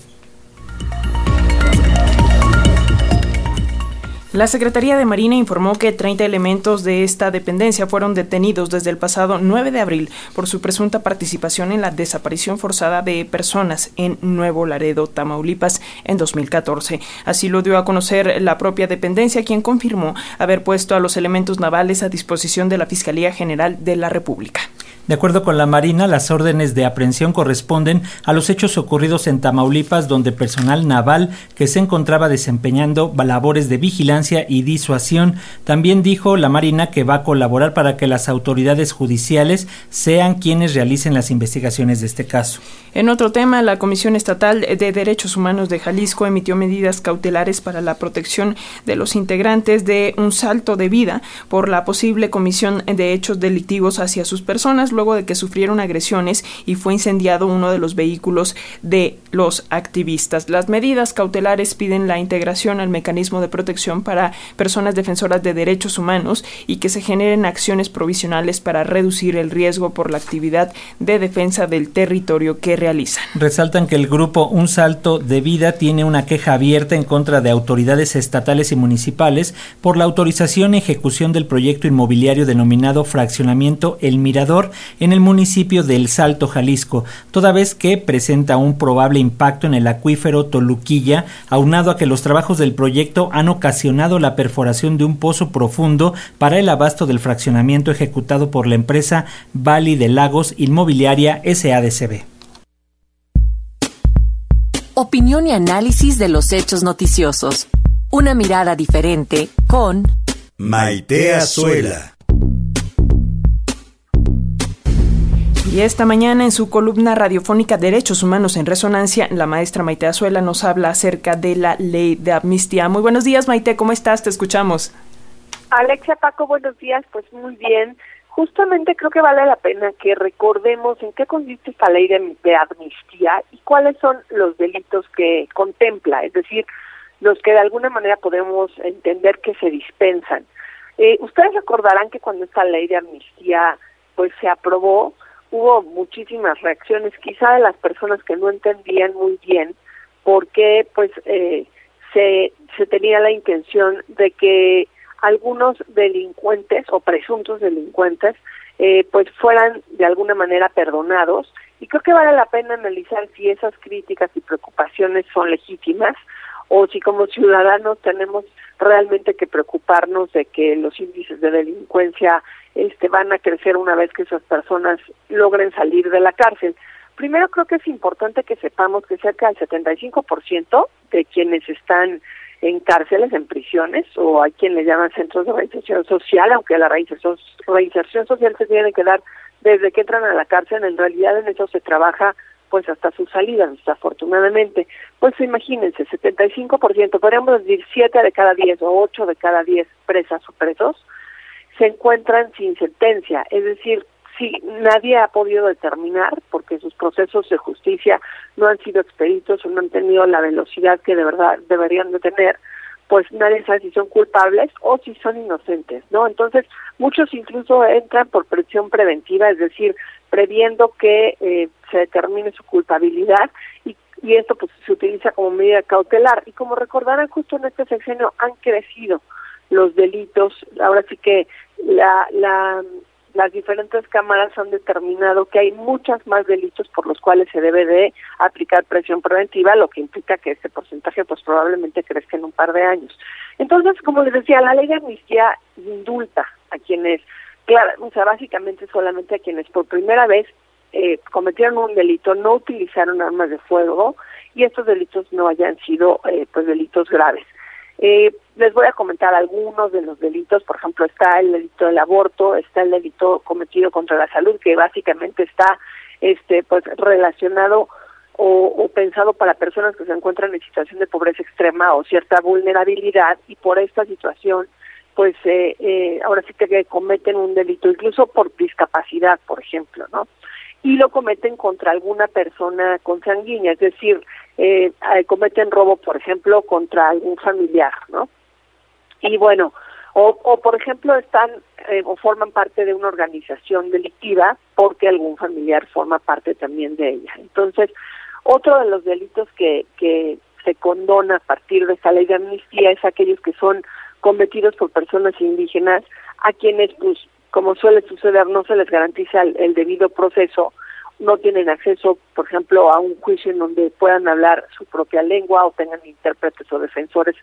Speaker 2: La Secretaría de Marina informó que 30 elementos de esta dependencia fueron detenidos desde el pasado 9 de abril por su presunta participación en la desaparición forzada de personas en Nuevo Laredo, Tamaulipas, en 2014. Así lo dio a conocer la propia dependencia, quien confirmó haber puesto a los elementos navales a disposición de la Fiscalía General de la República.
Speaker 3: De acuerdo con la Marina, las órdenes de aprehensión corresponden a los hechos ocurridos en Tamaulipas, donde personal naval que se encontraba desempeñando labores de vigilancia y disuasión. También dijo la Marina que va a colaborar para que las autoridades judiciales sean quienes realicen las investigaciones de este caso.
Speaker 2: En otro tema, la Comisión Estatal de Derechos Humanos de Jalisco emitió medidas cautelares para la protección de los integrantes de un salto de vida por la posible comisión de hechos delictivos hacia sus personas luego de que sufrieron agresiones y fue incendiado uno de los vehículos de los activistas. Las medidas cautelares piden la integración al mecanismo de protección para personas defensoras de derechos humanos y que se generen acciones provisionales para reducir el riesgo por la actividad de defensa del territorio que realizan.
Speaker 3: Resaltan que el grupo Un Salto de Vida tiene una queja abierta en contra de autoridades estatales y municipales por la autorización y ejecución del proyecto inmobiliario denominado Fraccionamiento El Mirador en el municipio de El Salto, Jalisco, toda vez que presenta un probable impacto en el acuífero Toluquilla, aunado a que los trabajos del proyecto han ocasionado la perforación de un pozo profundo para el abasto del fraccionamiento ejecutado por la empresa Valley de Lagos Inmobiliaria SADCB.
Speaker 1: Opinión y análisis de los hechos noticiosos. Una mirada diferente con
Speaker 16: Maite Azuela.
Speaker 2: Y esta mañana en su columna radiofónica Derechos Humanos en Resonancia, la maestra Maite Azuela nos habla acerca de la ley de amnistía. Muy buenos días, Maite, ¿cómo estás? Te escuchamos.
Speaker 17: Alexia Paco, buenos días. Pues muy bien. Justamente creo que vale la pena que recordemos en qué consiste esta ley de, amnistía y cuáles son los delitos que contempla, es decir, los que de alguna manera podemos entender que se dispensan. Eh, ustedes recordarán que cuando esta ley de amnistía pues se aprobó, hubo muchísimas reacciones, quizá de las personas que no entendían muy bien por qué pues eh, se, se tenía la intención de que algunos delincuentes o presuntos delincuentes eh, pues fueran de alguna manera perdonados. Y creo que vale la pena analizar si esas críticas y preocupaciones son legítimas o si como ciudadanos tenemos realmente que preocuparnos de que los índices de delincuencia este, van a crecer una vez que esas personas logren salir de la cárcel. Primero creo que es importante que sepamos que cerca del 75% de quienes están en cárceles, en prisiones, o hay quien le llaman centros de reinserción social, aunque la reinserción, reinserción social se tiene que dar desde que entran a la cárcel, en realidad en eso se trabaja pues hasta su salida, desafortunadamente. Pues imagínense, 75%, podríamos decir 7 de cada 10 o 8 de cada 10 presas o presos se encuentran sin sentencia, es decir, si nadie ha podido determinar, porque sus procesos de justicia no han sido expeditos o no han tenido la velocidad que de verdad deberían de tener, pues nadie sabe si son culpables o si son inocentes, ¿no? Entonces, muchos incluso entran por presión preventiva, es decir, previendo que eh, se determine su culpabilidad y, y esto pues se utiliza como medida cautelar. Y como recordarán, justo en este sexenio han crecido los delitos, ahora sí que la, la, las diferentes cámaras han determinado que hay muchas más delitos por los cuales se debe de aplicar presión preventiva, lo que implica que este porcentaje pues probablemente crezca en un par de años. Entonces, como les decía, la ley de amnistía indulta a quienes, claro, o sea, básicamente solamente a quienes por primera vez eh, cometieron un delito, no utilizaron armas de fuego y estos delitos no hayan sido eh, pues delitos graves. Eh, les voy a comentar algunos de los delitos, por ejemplo, está el delito del aborto, está el delito cometido contra la salud, que básicamente está este pues relacionado o, pensado para personas que se encuentran en situación de pobreza extrema o cierta vulnerabilidad y por esta situación pues eh, eh, ahora sí que cometen un delito incluso por discapacidad por ejemplo no y lo cometen contra alguna persona consanguínea es decir eh, cometen robo por ejemplo contra algún familiar no y bueno, o, o por ejemplo están eh, o forman parte de una organización delictiva porque algún familiar forma parte también de ella. Entonces, otro de los delitos que, que se condona a partir de esta ley de amnistía es aquellos que son cometidos por personas indígenas a quienes, pues, como suele suceder, no se les garantiza el debido proceso, no tienen acceso, por ejemplo, a un juicio en donde puedan hablar su propia lengua o tengan intérpretes o defensores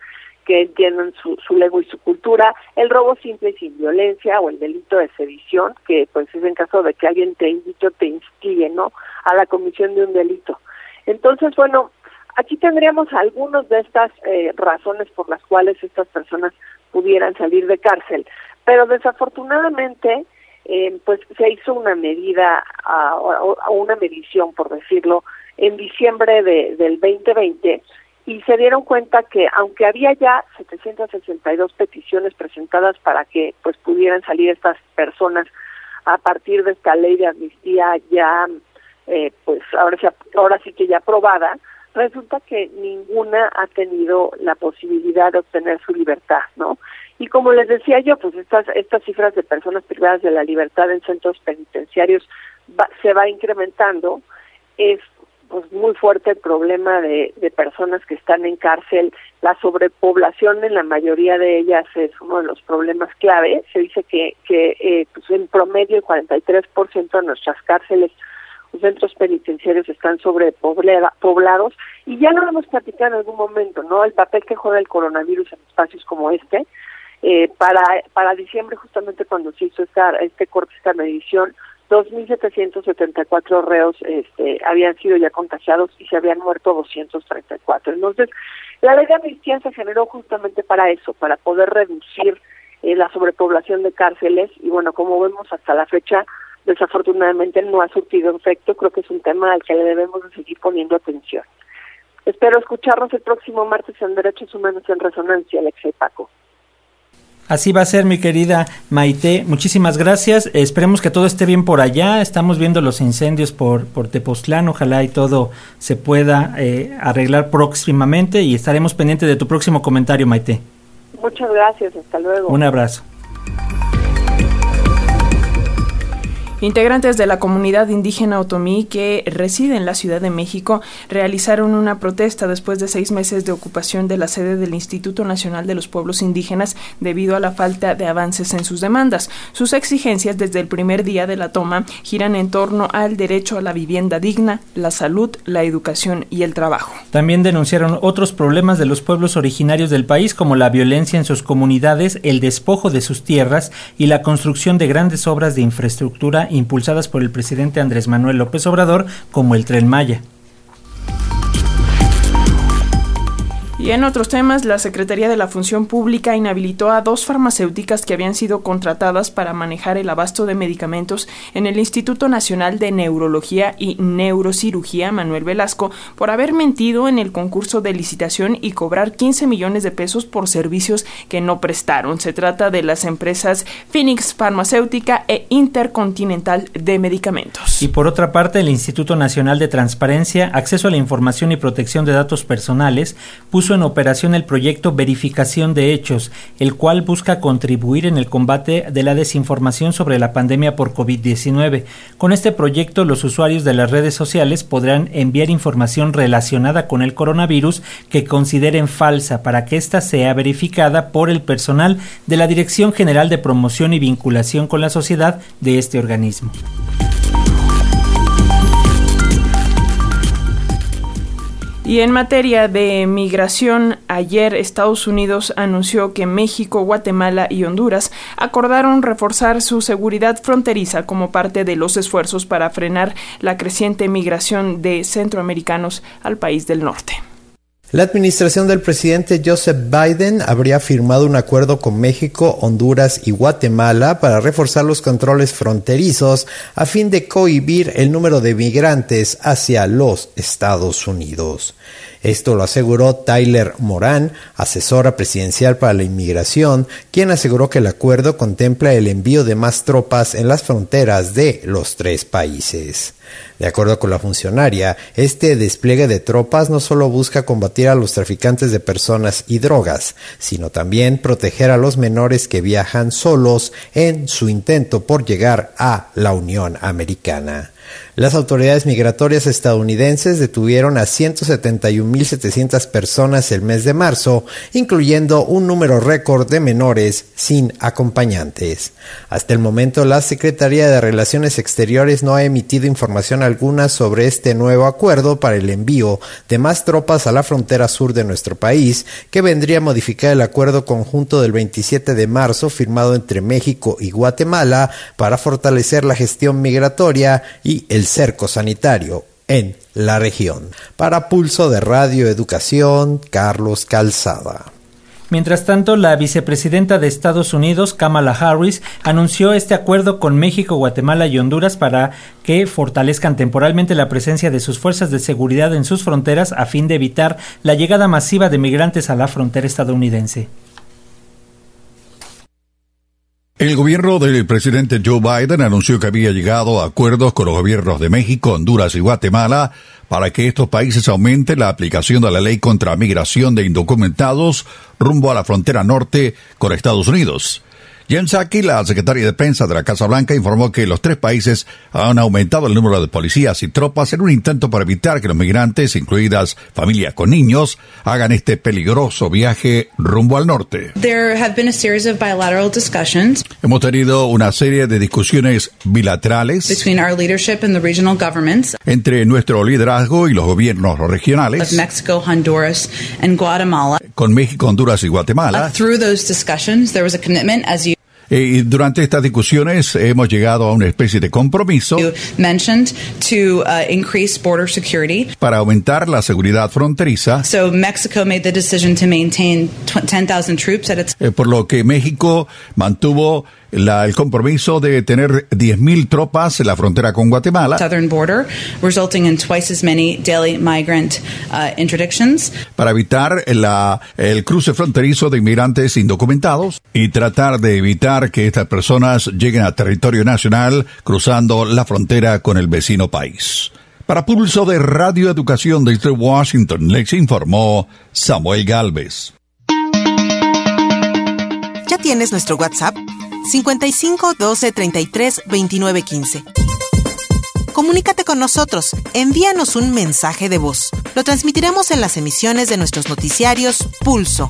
Speaker 17: que entiendan su, su lengua y su cultura, el robo simple y sin violencia o el delito de sedición, que pues es en caso de que alguien te invite o te instigue, ¿no? A la comisión de un delito. Entonces, bueno, aquí tendríamos algunas de estas eh, razones por las cuales estas personas pudieran salir de cárcel, pero desafortunadamente, eh, pues se hizo una medida, o una medición, por decirlo, en diciembre de, del 2020, y se dieron cuenta que aunque había ya 762 peticiones presentadas para que pues pudieran salir estas personas a partir de esta ley de amnistía ya, eh, pues ahora, ahora sí que ya aprobada, resulta que ninguna ha tenido la posibilidad de obtener su libertad, ¿no? Y como les decía yo, pues estas estas cifras de personas privadas de la libertad en centros penitenciarios se va incrementando. Es pues muy fuerte el problema de, de personas que están en cárcel. La sobrepoblación en la mayoría de ellas es uno de los problemas clave. Se dice que, que eh, pues en promedio el 43% de nuestras cárceles los centros penitenciarios están sobrepoblados y ya lo hemos platicado en algún momento, ¿no? El papel que juega el coronavirus en espacios como este. Eh, para para diciembre, justamente cuando se hizo esta, este corte, esta medición, 2.774 reos este, habían sido ya contagiados y se habían muerto 234. Entonces, la ley de amnistía se generó justamente para eso, para poder reducir eh, la sobrepoblación de cárceles y bueno, como vemos hasta la fecha, desafortunadamente no ha surtido efecto, creo que es un tema al que le debemos de seguir poniendo atención. Espero escucharnos el próximo martes en Derechos Humanos en Resonancia, Alexa y Paco.
Speaker 3: Así va a ser, mi querida Maite. Muchísimas gracias. Esperemos que todo esté bien por allá. Estamos viendo los incendios por, por Tepoztlán. Ojalá y todo se pueda eh, arreglar próximamente y estaremos pendientes de tu próximo comentario, Maite.
Speaker 17: Muchas gracias. Hasta luego.
Speaker 3: Un abrazo.
Speaker 2: Integrantes de la comunidad indígena otomí que reside en la Ciudad de México realizaron una protesta después de seis meses de ocupación de la sede del Instituto Nacional de los Pueblos Indígenas debido a la falta de avances en sus demandas. Sus exigencias desde el primer día de la toma giran en torno al derecho a la vivienda digna, la salud, la educación y el trabajo.
Speaker 3: También denunciaron otros problemas de los pueblos originarios del país como la violencia en sus comunidades, el despojo de sus tierras y la construcción de grandes obras de infraestructura impulsadas por el presidente Andrés Manuel López Obrador, como el tren Maya.
Speaker 2: Y en otros temas, la Secretaría de la Función Pública inhabilitó a dos farmacéuticas que habían sido contratadas para manejar el abasto de medicamentos en el Instituto Nacional de Neurología y Neurocirugía Manuel Velasco por haber mentido en el concurso de licitación y cobrar 15 millones de pesos por servicios que no prestaron. Se trata de las empresas Phoenix Farmacéutica e Intercontinental de Medicamentos.
Speaker 3: Y por otra parte, el Instituto Nacional de Transparencia, Acceso a la Información y Protección de Datos Personales puso en operación el proyecto Verificación de Hechos, el cual busca contribuir en el combate de la desinformación sobre la pandemia por COVID-19. Con este proyecto, los usuarios de las redes sociales podrán enviar información relacionada con el coronavirus que consideren falsa para que ésta sea verificada por el personal de la Dirección General de Promoción y Vinculación con la Sociedad de este organismo.
Speaker 2: Y en materia de migración, ayer Estados Unidos anunció que México, Guatemala y Honduras acordaron reforzar su seguridad fronteriza como parte de los esfuerzos para frenar la creciente migración de centroamericanos al país del norte.
Speaker 18: La administración del presidente Joseph Biden habría firmado un acuerdo con México, Honduras y Guatemala para reforzar los controles fronterizos a fin de cohibir el número de migrantes hacia los Estados Unidos. Esto lo aseguró Tyler Moran, asesora presidencial para la inmigración, quien aseguró que el acuerdo contempla el envío de más tropas en las fronteras de los tres países. De acuerdo con la funcionaria, este despliegue de tropas no solo busca combatir a los traficantes de personas y drogas, sino también proteger a los menores que viajan solos en su intento por llegar a la Unión Americana. Las autoridades migratorias estadounidenses detuvieron a 171.700 personas el mes de marzo, incluyendo un número récord de menores sin acompañantes. Hasta el momento, la Secretaría de Relaciones Exteriores no ha emitido información alguna sobre este nuevo acuerdo para el envío de más tropas a la frontera sur de nuestro país, que vendría a modificar el acuerdo conjunto del 27 de marzo firmado entre México y Guatemala para fortalecer la gestión migratoria y el cerco sanitario en la región. Para Pulso de Radio Educación, Carlos Calzada.
Speaker 3: Mientras tanto, la vicepresidenta de Estados Unidos, Kamala Harris, anunció este acuerdo con México, Guatemala y Honduras para que fortalezcan temporalmente la presencia de sus fuerzas de seguridad en sus fronteras a fin de evitar la llegada masiva de migrantes a la frontera estadounidense.
Speaker 19: El gobierno del presidente Joe Biden anunció que había llegado a acuerdos con los gobiernos de México, Honduras y Guatemala para que estos países aumenten la aplicación de la ley contra migración de indocumentados rumbo a la frontera norte con Estados Unidos. Jen Psaki, la secretaria de prensa de la Casa Blanca, informó que los tres países han aumentado el número de policías y tropas en un intento para evitar que los migrantes, incluidas familias con niños, hagan este peligroso viaje rumbo al norte. Hemos tenido una serie de discusiones bilaterales entre nuestro liderazgo y los gobiernos regionales con México, Honduras y Guatemala. Y durante estas discusiones hemos llegado a una especie de compromiso para aumentar la seguridad fronteriza. por lo que México mantuvo la, el compromiso de tener 10.000 tropas en la frontera con Guatemala. Para evitar la, el cruce fronterizo de inmigrantes indocumentados y tratar de evitar que estas personas lleguen a territorio nacional cruzando la frontera con el vecino país. Para Pulso de Radio Educación desde Washington, les informó Samuel Galvez.
Speaker 20: ¿Ya tienes nuestro WhatsApp? 55 12 33 29 15. Comunícate con nosotros, envíanos un mensaje de voz. Lo transmitiremos en las emisiones de nuestros noticiarios Pulso.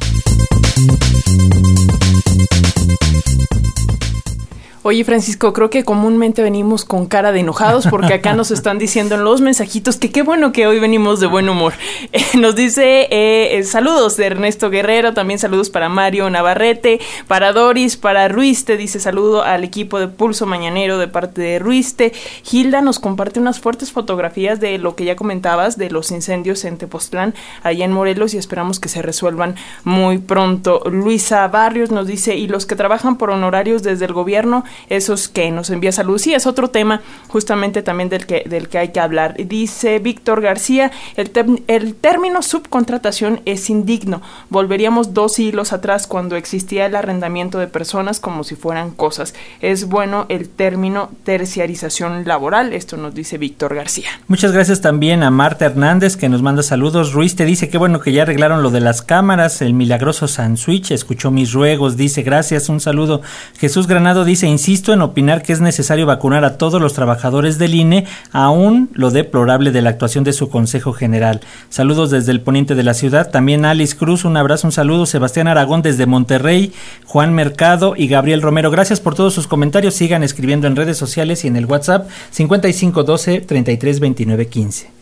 Speaker 2: Oye, Francisco, creo que comúnmente venimos con cara de enojados porque acá nos están diciendo en los mensajitos que qué bueno que hoy venimos de buen humor. Eh, nos dice eh, eh, saludos de Ernesto Guerrero, también saludos para Mario Navarrete, para Doris, para Ruiste, dice saludo al equipo de Pulso Mañanero de parte de Ruiste. Gilda nos comparte unas fuertes fotografías de lo que ya comentabas, de los incendios en Tepoztlán, allá en Morelos, y esperamos que se resuelvan muy pronto. Luisa Barrios nos dice, y los que trabajan por honorarios desde el gobierno, esos que nos envía salud. Sí, es otro tema justamente también del que, del que hay que hablar. Dice Víctor García, el, el término subcontratación es indigno. Volveríamos dos siglos atrás cuando existía el arrendamiento de personas como si fueran cosas. Es bueno el término terciarización laboral. Esto nos dice Víctor García.
Speaker 3: Muchas gracias también a Marta Hernández que nos manda saludos. Ruiz te dice que bueno que ya arreglaron lo de las cámaras. El milagroso Sanswitch escuchó mis ruegos. Dice gracias. Un saludo. Jesús Granado dice insisto en opinar que es necesario vacunar a todos los trabajadores del INE, aún lo deplorable de la actuación de su Consejo General. Saludos desde el poniente de la ciudad. También Alice Cruz, un abrazo, un saludo. Sebastián Aragón desde Monterrey, Juan Mercado y Gabriel Romero. Gracias por todos sus comentarios. Sigan escribiendo en redes sociales y en el WhatsApp 5512 332915.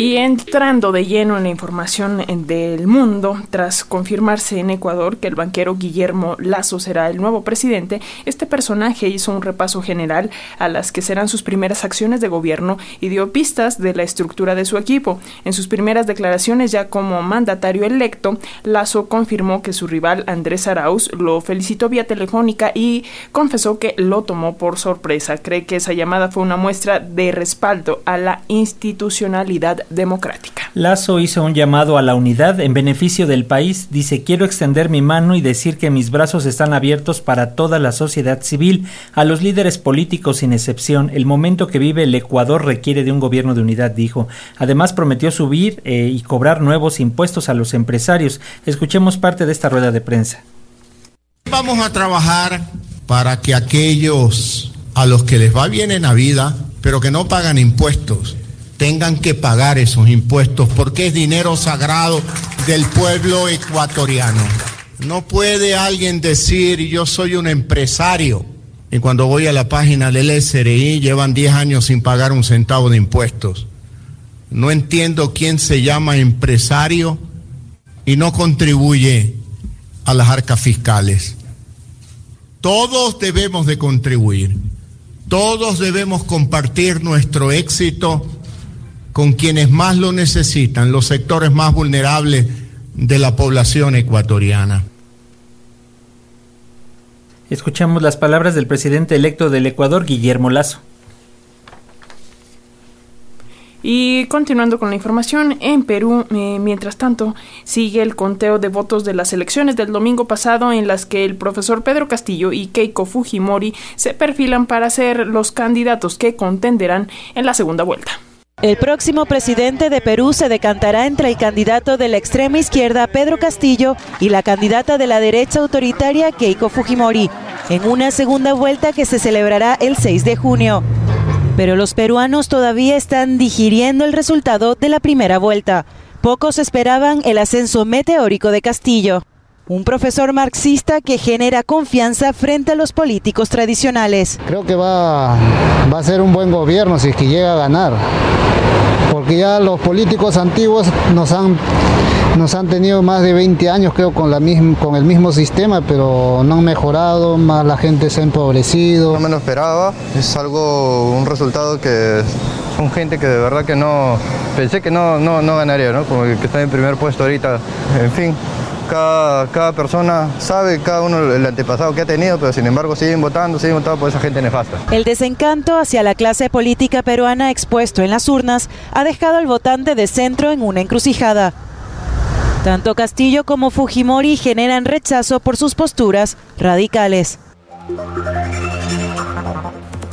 Speaker 2: Y entrando de lleno en la información del mundo, tras confirmarse en Ecuador que el banquero Guillermo Lazo será el nuevo presidente, este personaje hizo un repaso general a las que serán sus primeras acciones de gobierno y dio pistas de la estructura de su equipo. En sus primeras declaraciones ya como mandatario electo, Lazo confirmó que su rival Andrés Arauz lo felicitó vía telefónica y confesó que lo tomó por sorpresa. Cree que esa llamada fue una muestra de respaldo a la institucionalidad democrática.
Speaker 3: Lazo hizo un llamado a la unidad en beneficio del país. Dice, quiero extender mi mano y decir que mis brazos están abiertos para toda la sociedad civil, a los líderes políticos sin excepción. El momento que vive el Ecuador requiere de un gobierno de unidad, dijo. Además, prometió subir eh, y cobrar nuevos impuestos a los empresarios. Escuchemos parte de esta rueda de prensa.
Speaker 21: Vamos a trabajar para que aquellos a los que les va bien en la vida, pero que no pagan impuestos, tengan que pagar esos impuestos porque es dinero sagrado del pueblo ecuatoriano. No puede alguien decir yo soy un empresario y cuando voy a la página del SRI llevan 10 años sin pagar un centavo de impuestos. No entiendo quién se llama empresario y no contribuye a las arcas fiscales. Todos debemos de contribuir. Todos debemos compartir nuestro éxito con quienes más lo necesitan, los sectores más vulnerables de la población ecuatoriana.
Speaker 3: Escuchamos las palabras del presidente electo del Ecuador, Guillermo Lazo.
Speaker 2: Y continuando con la información, en Perú, eh, mientras tanto, sigue el conteo de votos de las elecciones del domingo pasado en las que el profesor Pedro Castillo y Keiko Fujimori se perfilan para ser los candidatos que contenderán en la segunda vuelta.
Speaker 22: El próximo presidente de Perú se decantará entre el candidato de la extrema izquierda Pedro Castillo y la candidata de la derecha autoritaria Keiko Fujimori, en una segunda vuelta que se celebrará el 6 de junio pero los peruanos todavía están digiriendo el resultado de la primera vuelta. Pocos esperaban el ascenso meteórico de Castillo, un profesor marxista que genera confianza frente a los políticos tradicionales.
Speaker 23: Creo que va, va a ser un buen gobierno si es que llega a ganar, porque ya los políticos antiguos nos han nos han tenido más de 20 años creo con, la misma, con el mismo sistema, pero no han mejorado, más la gente se ha empobrecido.
Speaker 24: No me lo esperaba, es algo, un resultado que son gente que de verdad que no, pensé que no, no, no ganaría, ¿no? Como que está en primer puesto ahorita, en fin. Cada, cada, persona sabe, cada uno el antepasado que ha tenido, pero sin embargo siguen votando, siguen votando por esa gente nefasta.
Speaker 22: El desencanto hacia la clase política peruana expuesto en las urnas ha dejado al votante de centro en una encrucijada. Tanto Castillo como Fujimori generan rechazo por sus posturas radicales.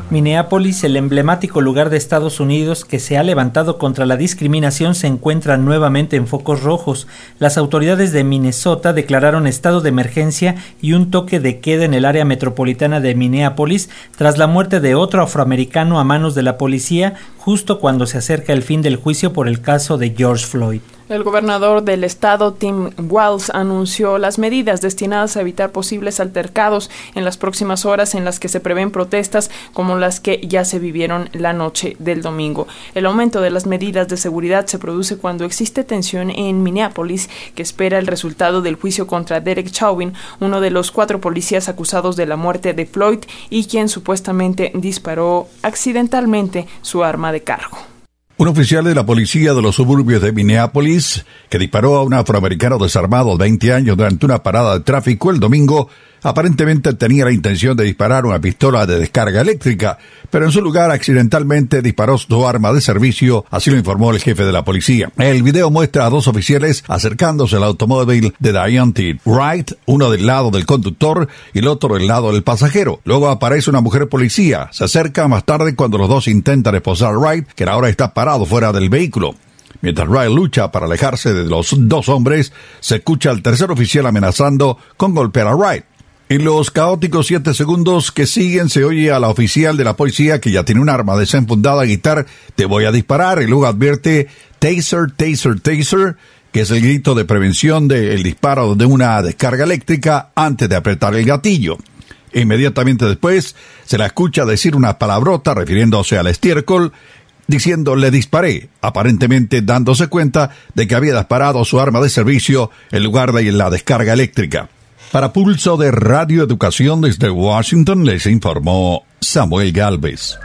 Speaker 3: Minneapolis, el emblemático lugar de Estados Unidos que se ha levantado contra la discriminación, se encuentra nuevamente en focos rojos. Las autoridades de Minnesota declararon estado de emergencia y un toque de queda en el área metropolitana de Minneapolis tras la muerte de otro afroamericano a manos de la policía justo cuando se acerca el fin del juicio por el caso de George Floyd.
Speaker 2: El gobernador del estado, Tim Walz, anunció las medidas destinadas a evitar posibles altercados en las próximas horas en las que se prevén protestas como las que ya se vivieron la noche del domingo. El aumento de las medidas de seguridad se produce cuando existe tensión en Minneapolis, que espera el resultado del juicio contra Derek Chauvin, uno de los cuatro policías acusados de la muerte de Floyd y quien supuestamente disparó accidentalmente su arma de cargo.
Speaker 19: Un oficial de la policía de los suburbios de Minneapolis, que disparó a un afroamericano desarmado de 20 años durante una parada de tráfico el domingo, Aparentemente tenía la intención de disparar una pistola de descarga eléctrica, pero en su lugar accidentalmente disparó su arma de servicio, así lo informó el jefe de la policía. El video muestra a dos oficiales acercándose al automóvil de Diane T. Wright, uno del lado del conductor y el otro del lado del pasajero. Luego aparece una mujer policía, se acerca más tarde cuando los dos intentan esposar a Wright, que ahora está parado fuera del vehículo. Mientras Wright lucha para alejarse de los dos hombres, se escucha al tercer oficial amenazando con golpear a Wright. En los caóticos siete segundos que siguen se oye a la oficial de la policía que ya tiene un arma desenfundada a gritar te voy a disparar y luego advierte taser, taser, taser, que es el grito de prevención del disparo de una descarga eléctrica antes de apretar el gatillo. Inmediatamente después se la escucha decir una palabrota refiriéndose al estiércol, diciendo le disparé, aparentemente dándose cuenta de que había disparado su arma de servicio en lugar de la descarga eléctrica. Para Pulso de Radio Educación desde Washington les informó Samuel Galvez.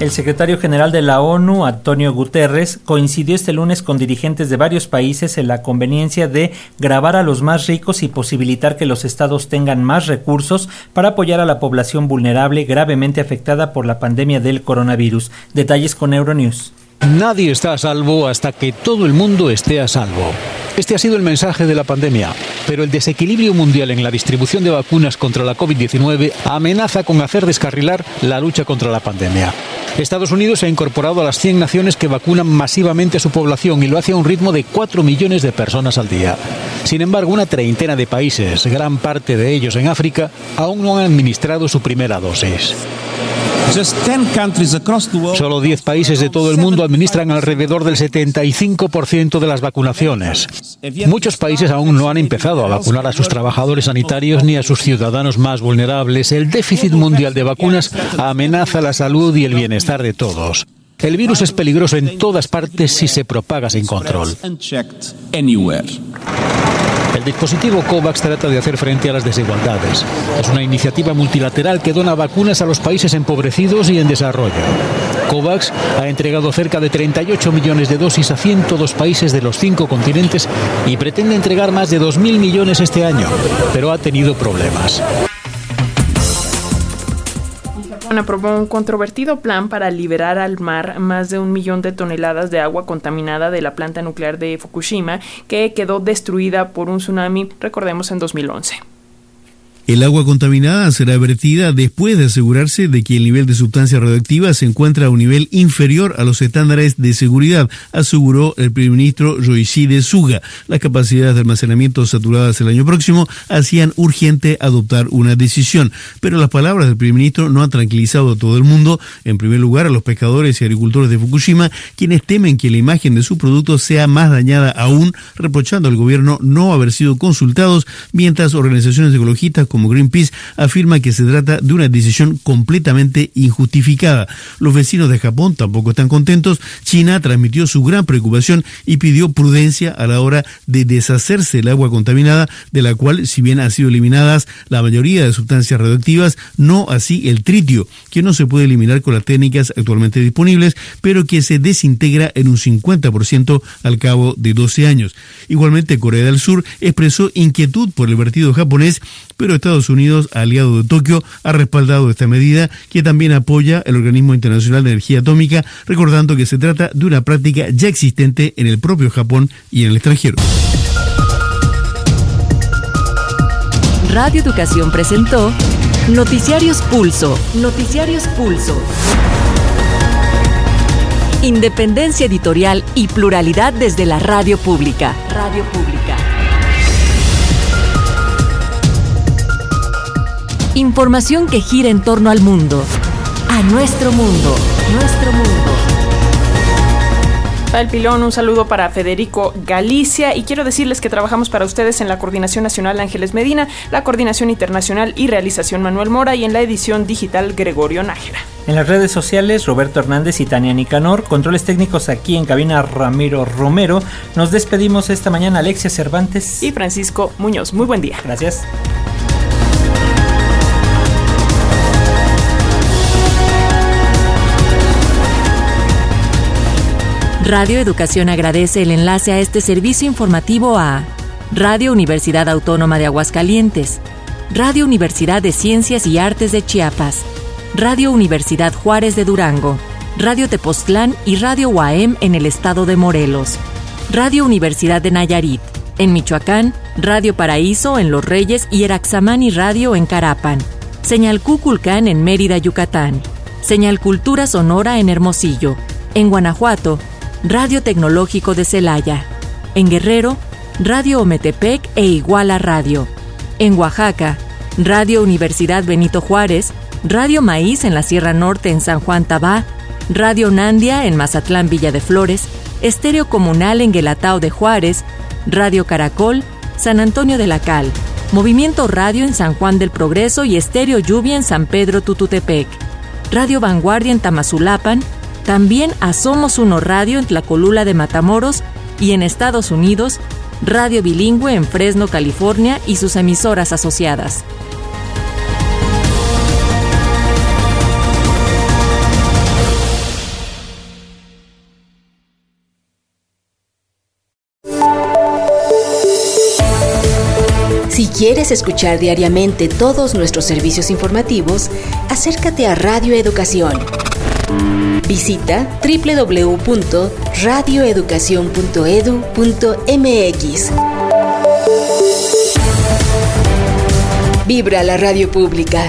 Speaker 3: El secretario general de la ONU, Antonio Guterres, coincidió este lunes con dirigentes de varios países en la conveniencia de grabar a los más ricos y posibilitar que los estados tengan más recursos para apoyar a la población vulnerable gravemente afectada por la pandemia del coronavirus. Detalles con Euronews.
Speaker 25: Nadie está a salvo hasta que todo el mundo esté a salvo. Este ha sido el mensaje de la pandemia, pero el desequilibrio mundial en la distribución de vacunas contra la COVID-19 amenaza con hacer descarrilar la lucha contra la pandemia. Estados Unidos se ha incorporado a las 100 naciones que vacunan masivamente a su población y lo hace a un ritmo de 4 millones de personas al día. Sin embargo, una treintena de países, gran parte de ellos en África, aún no han administrado su primera dosis. Solo 10 países de todo el mundo administran alrededor del 75% de las vacunaciones. Muchos países aún no han empezado a vacunar a sus trabajadores sanitarios ni a sus ciudadanos más vulnerables. El déficit mundial de vacunas amenaza la salud y el bienestar de todos. El virus es peligroso en todas partes si se propaga sin control. El dispositivo COVAX trata de hacer frente a las desigualdades. Es una iniciativa multilateral que dona vacunas a los países empobrecidos y en desarrollo. COVAX ha entregado cerca de 38 millones de dosis a 102 países de los cinco continentes y pretende entregar más de 2.000 millones este año, pero ha tenido problemas.
Speaker 2: Aprobó un controvertido plan para liberar al mar más de un millón de toneladas de agua contaminada de la planta nuclear de Fukushima, que quedó destruida por un tsunami, recordemos, en 2011.
Speaker 26: El agua contaminada será vertida después de asegurarse de que el nivel de sustancia radioactiva se encuentra a un nivel inferior a los estándares de seguridad, aseguró el primer ministro Yoshide Suga. Las capacidades de almacenamiento saturadas el año próximo hacían urgente adoptar una decisión, pero las palabras del primer ministro no han tranquilizado a todo el mundo, en primer lugar a los pescadores y agricultores de Fukushima, quienes temen que la imagen de sus productos sea más dañada aún, reprochando al gobierno no haber sido consultados, mientras organizaciones ecologistas como Greenpeace afirma que se trata de una decisión completamente injustificada. Los vecinos de Japón tampoco están contentos. China transmitió su gran preocupación y pidió prudencia a la hora de deshacerse del agua contaminada, de la cual, si bien han sido eliminadas la mayoría de sustancias radioactivas, no así el tritio, que no se puede eliminar con las técnicas actualmente disponibles, pero que se desintegra en un 50% al cabo de 12 años. Igualmente, Corea del Sur expresó inquietud por el vertido japonés, pero Estados Unidos, aliado de Tokio, ha respaldado esta medida que también apoya el Organismo Internacional de Energía Atómica, recordando que se trata de una práctica ya existente en el propio Japón y en el extranjero.
Speaker 1: Radio Educación presentó Noticiarios Pulso. Noticiarios Pulso. Independencia editorial y pluralidad desde la radio pública. Radio pública. Información que gira en torno al mundo. A nuestro mundo. Nuestro mundo.
Speaker 2: El pilón, un saludo para Federico Galicia y quiero decirles que trabajamos para ustedes en la Coordinación Nacional Ángeles Medina, la Coordinación Internacional y Realización Manuel Mora y en la edición digital Gregorio Nájera.
Speaker 3: En las redes sociales, Roberto Hernández y Tania Nicanor, controles técnicos aquí en cabina Ramiro Romero. Nos despedimos esta mañana Alexia Cervantes
Speaker 2: y Francisco Muñoz. Muy buen día.
Speaker 3: Gracias.
Speaker 1: Radio Educación agradece el enlace a este servicio informativo a Radio Universidad Autónoma de Aguascalientes, Radio Universidad de Ciencias y Artes de Chiapas, Radio Universidad Juárez de Durango, Radio Tepoztlán y Radio UAM en el estado de Morelos, Radio Universidad de Nayarit, en Michoacán, Radio Paraíso en Los Reyes y Eraxamani Radio en Carapan, Señal Cuculcán en Mérida, Yucatán, Señal Cultura Sonora en Hermosillo, en Guanajuato, Radio Tecnológico de Celaya. En Guerrero, Radio Ometepec e Iguala Radio. En Oaxaca, Radio Universidad Benito Juárez, Radio Maíz en la Sierra Norte en San Juan Tabá, Radio Nandia en Mazatlán Villa de Flores, Estéreo Comunal en Guelatao de Juárez, Radio Caracol, San Antonio de la Cal, Movimiento Radio en San Juan del Progreso y Estéreo Lluvia en San Pedro Tututepec, Radio Vanguardia en Tamazulapan, también a Somos Uno Radio en Tlacolula de Matamoros y en Estados Unidos, Radio Bilingüe en Fresno, California y sus emisoras asociadas. Si quieres escuchar diariamente todos nuestros servicios informativos, acércate a Radio Educación Visita www.radioeducacion.edu.mx. Vibra la radio pública.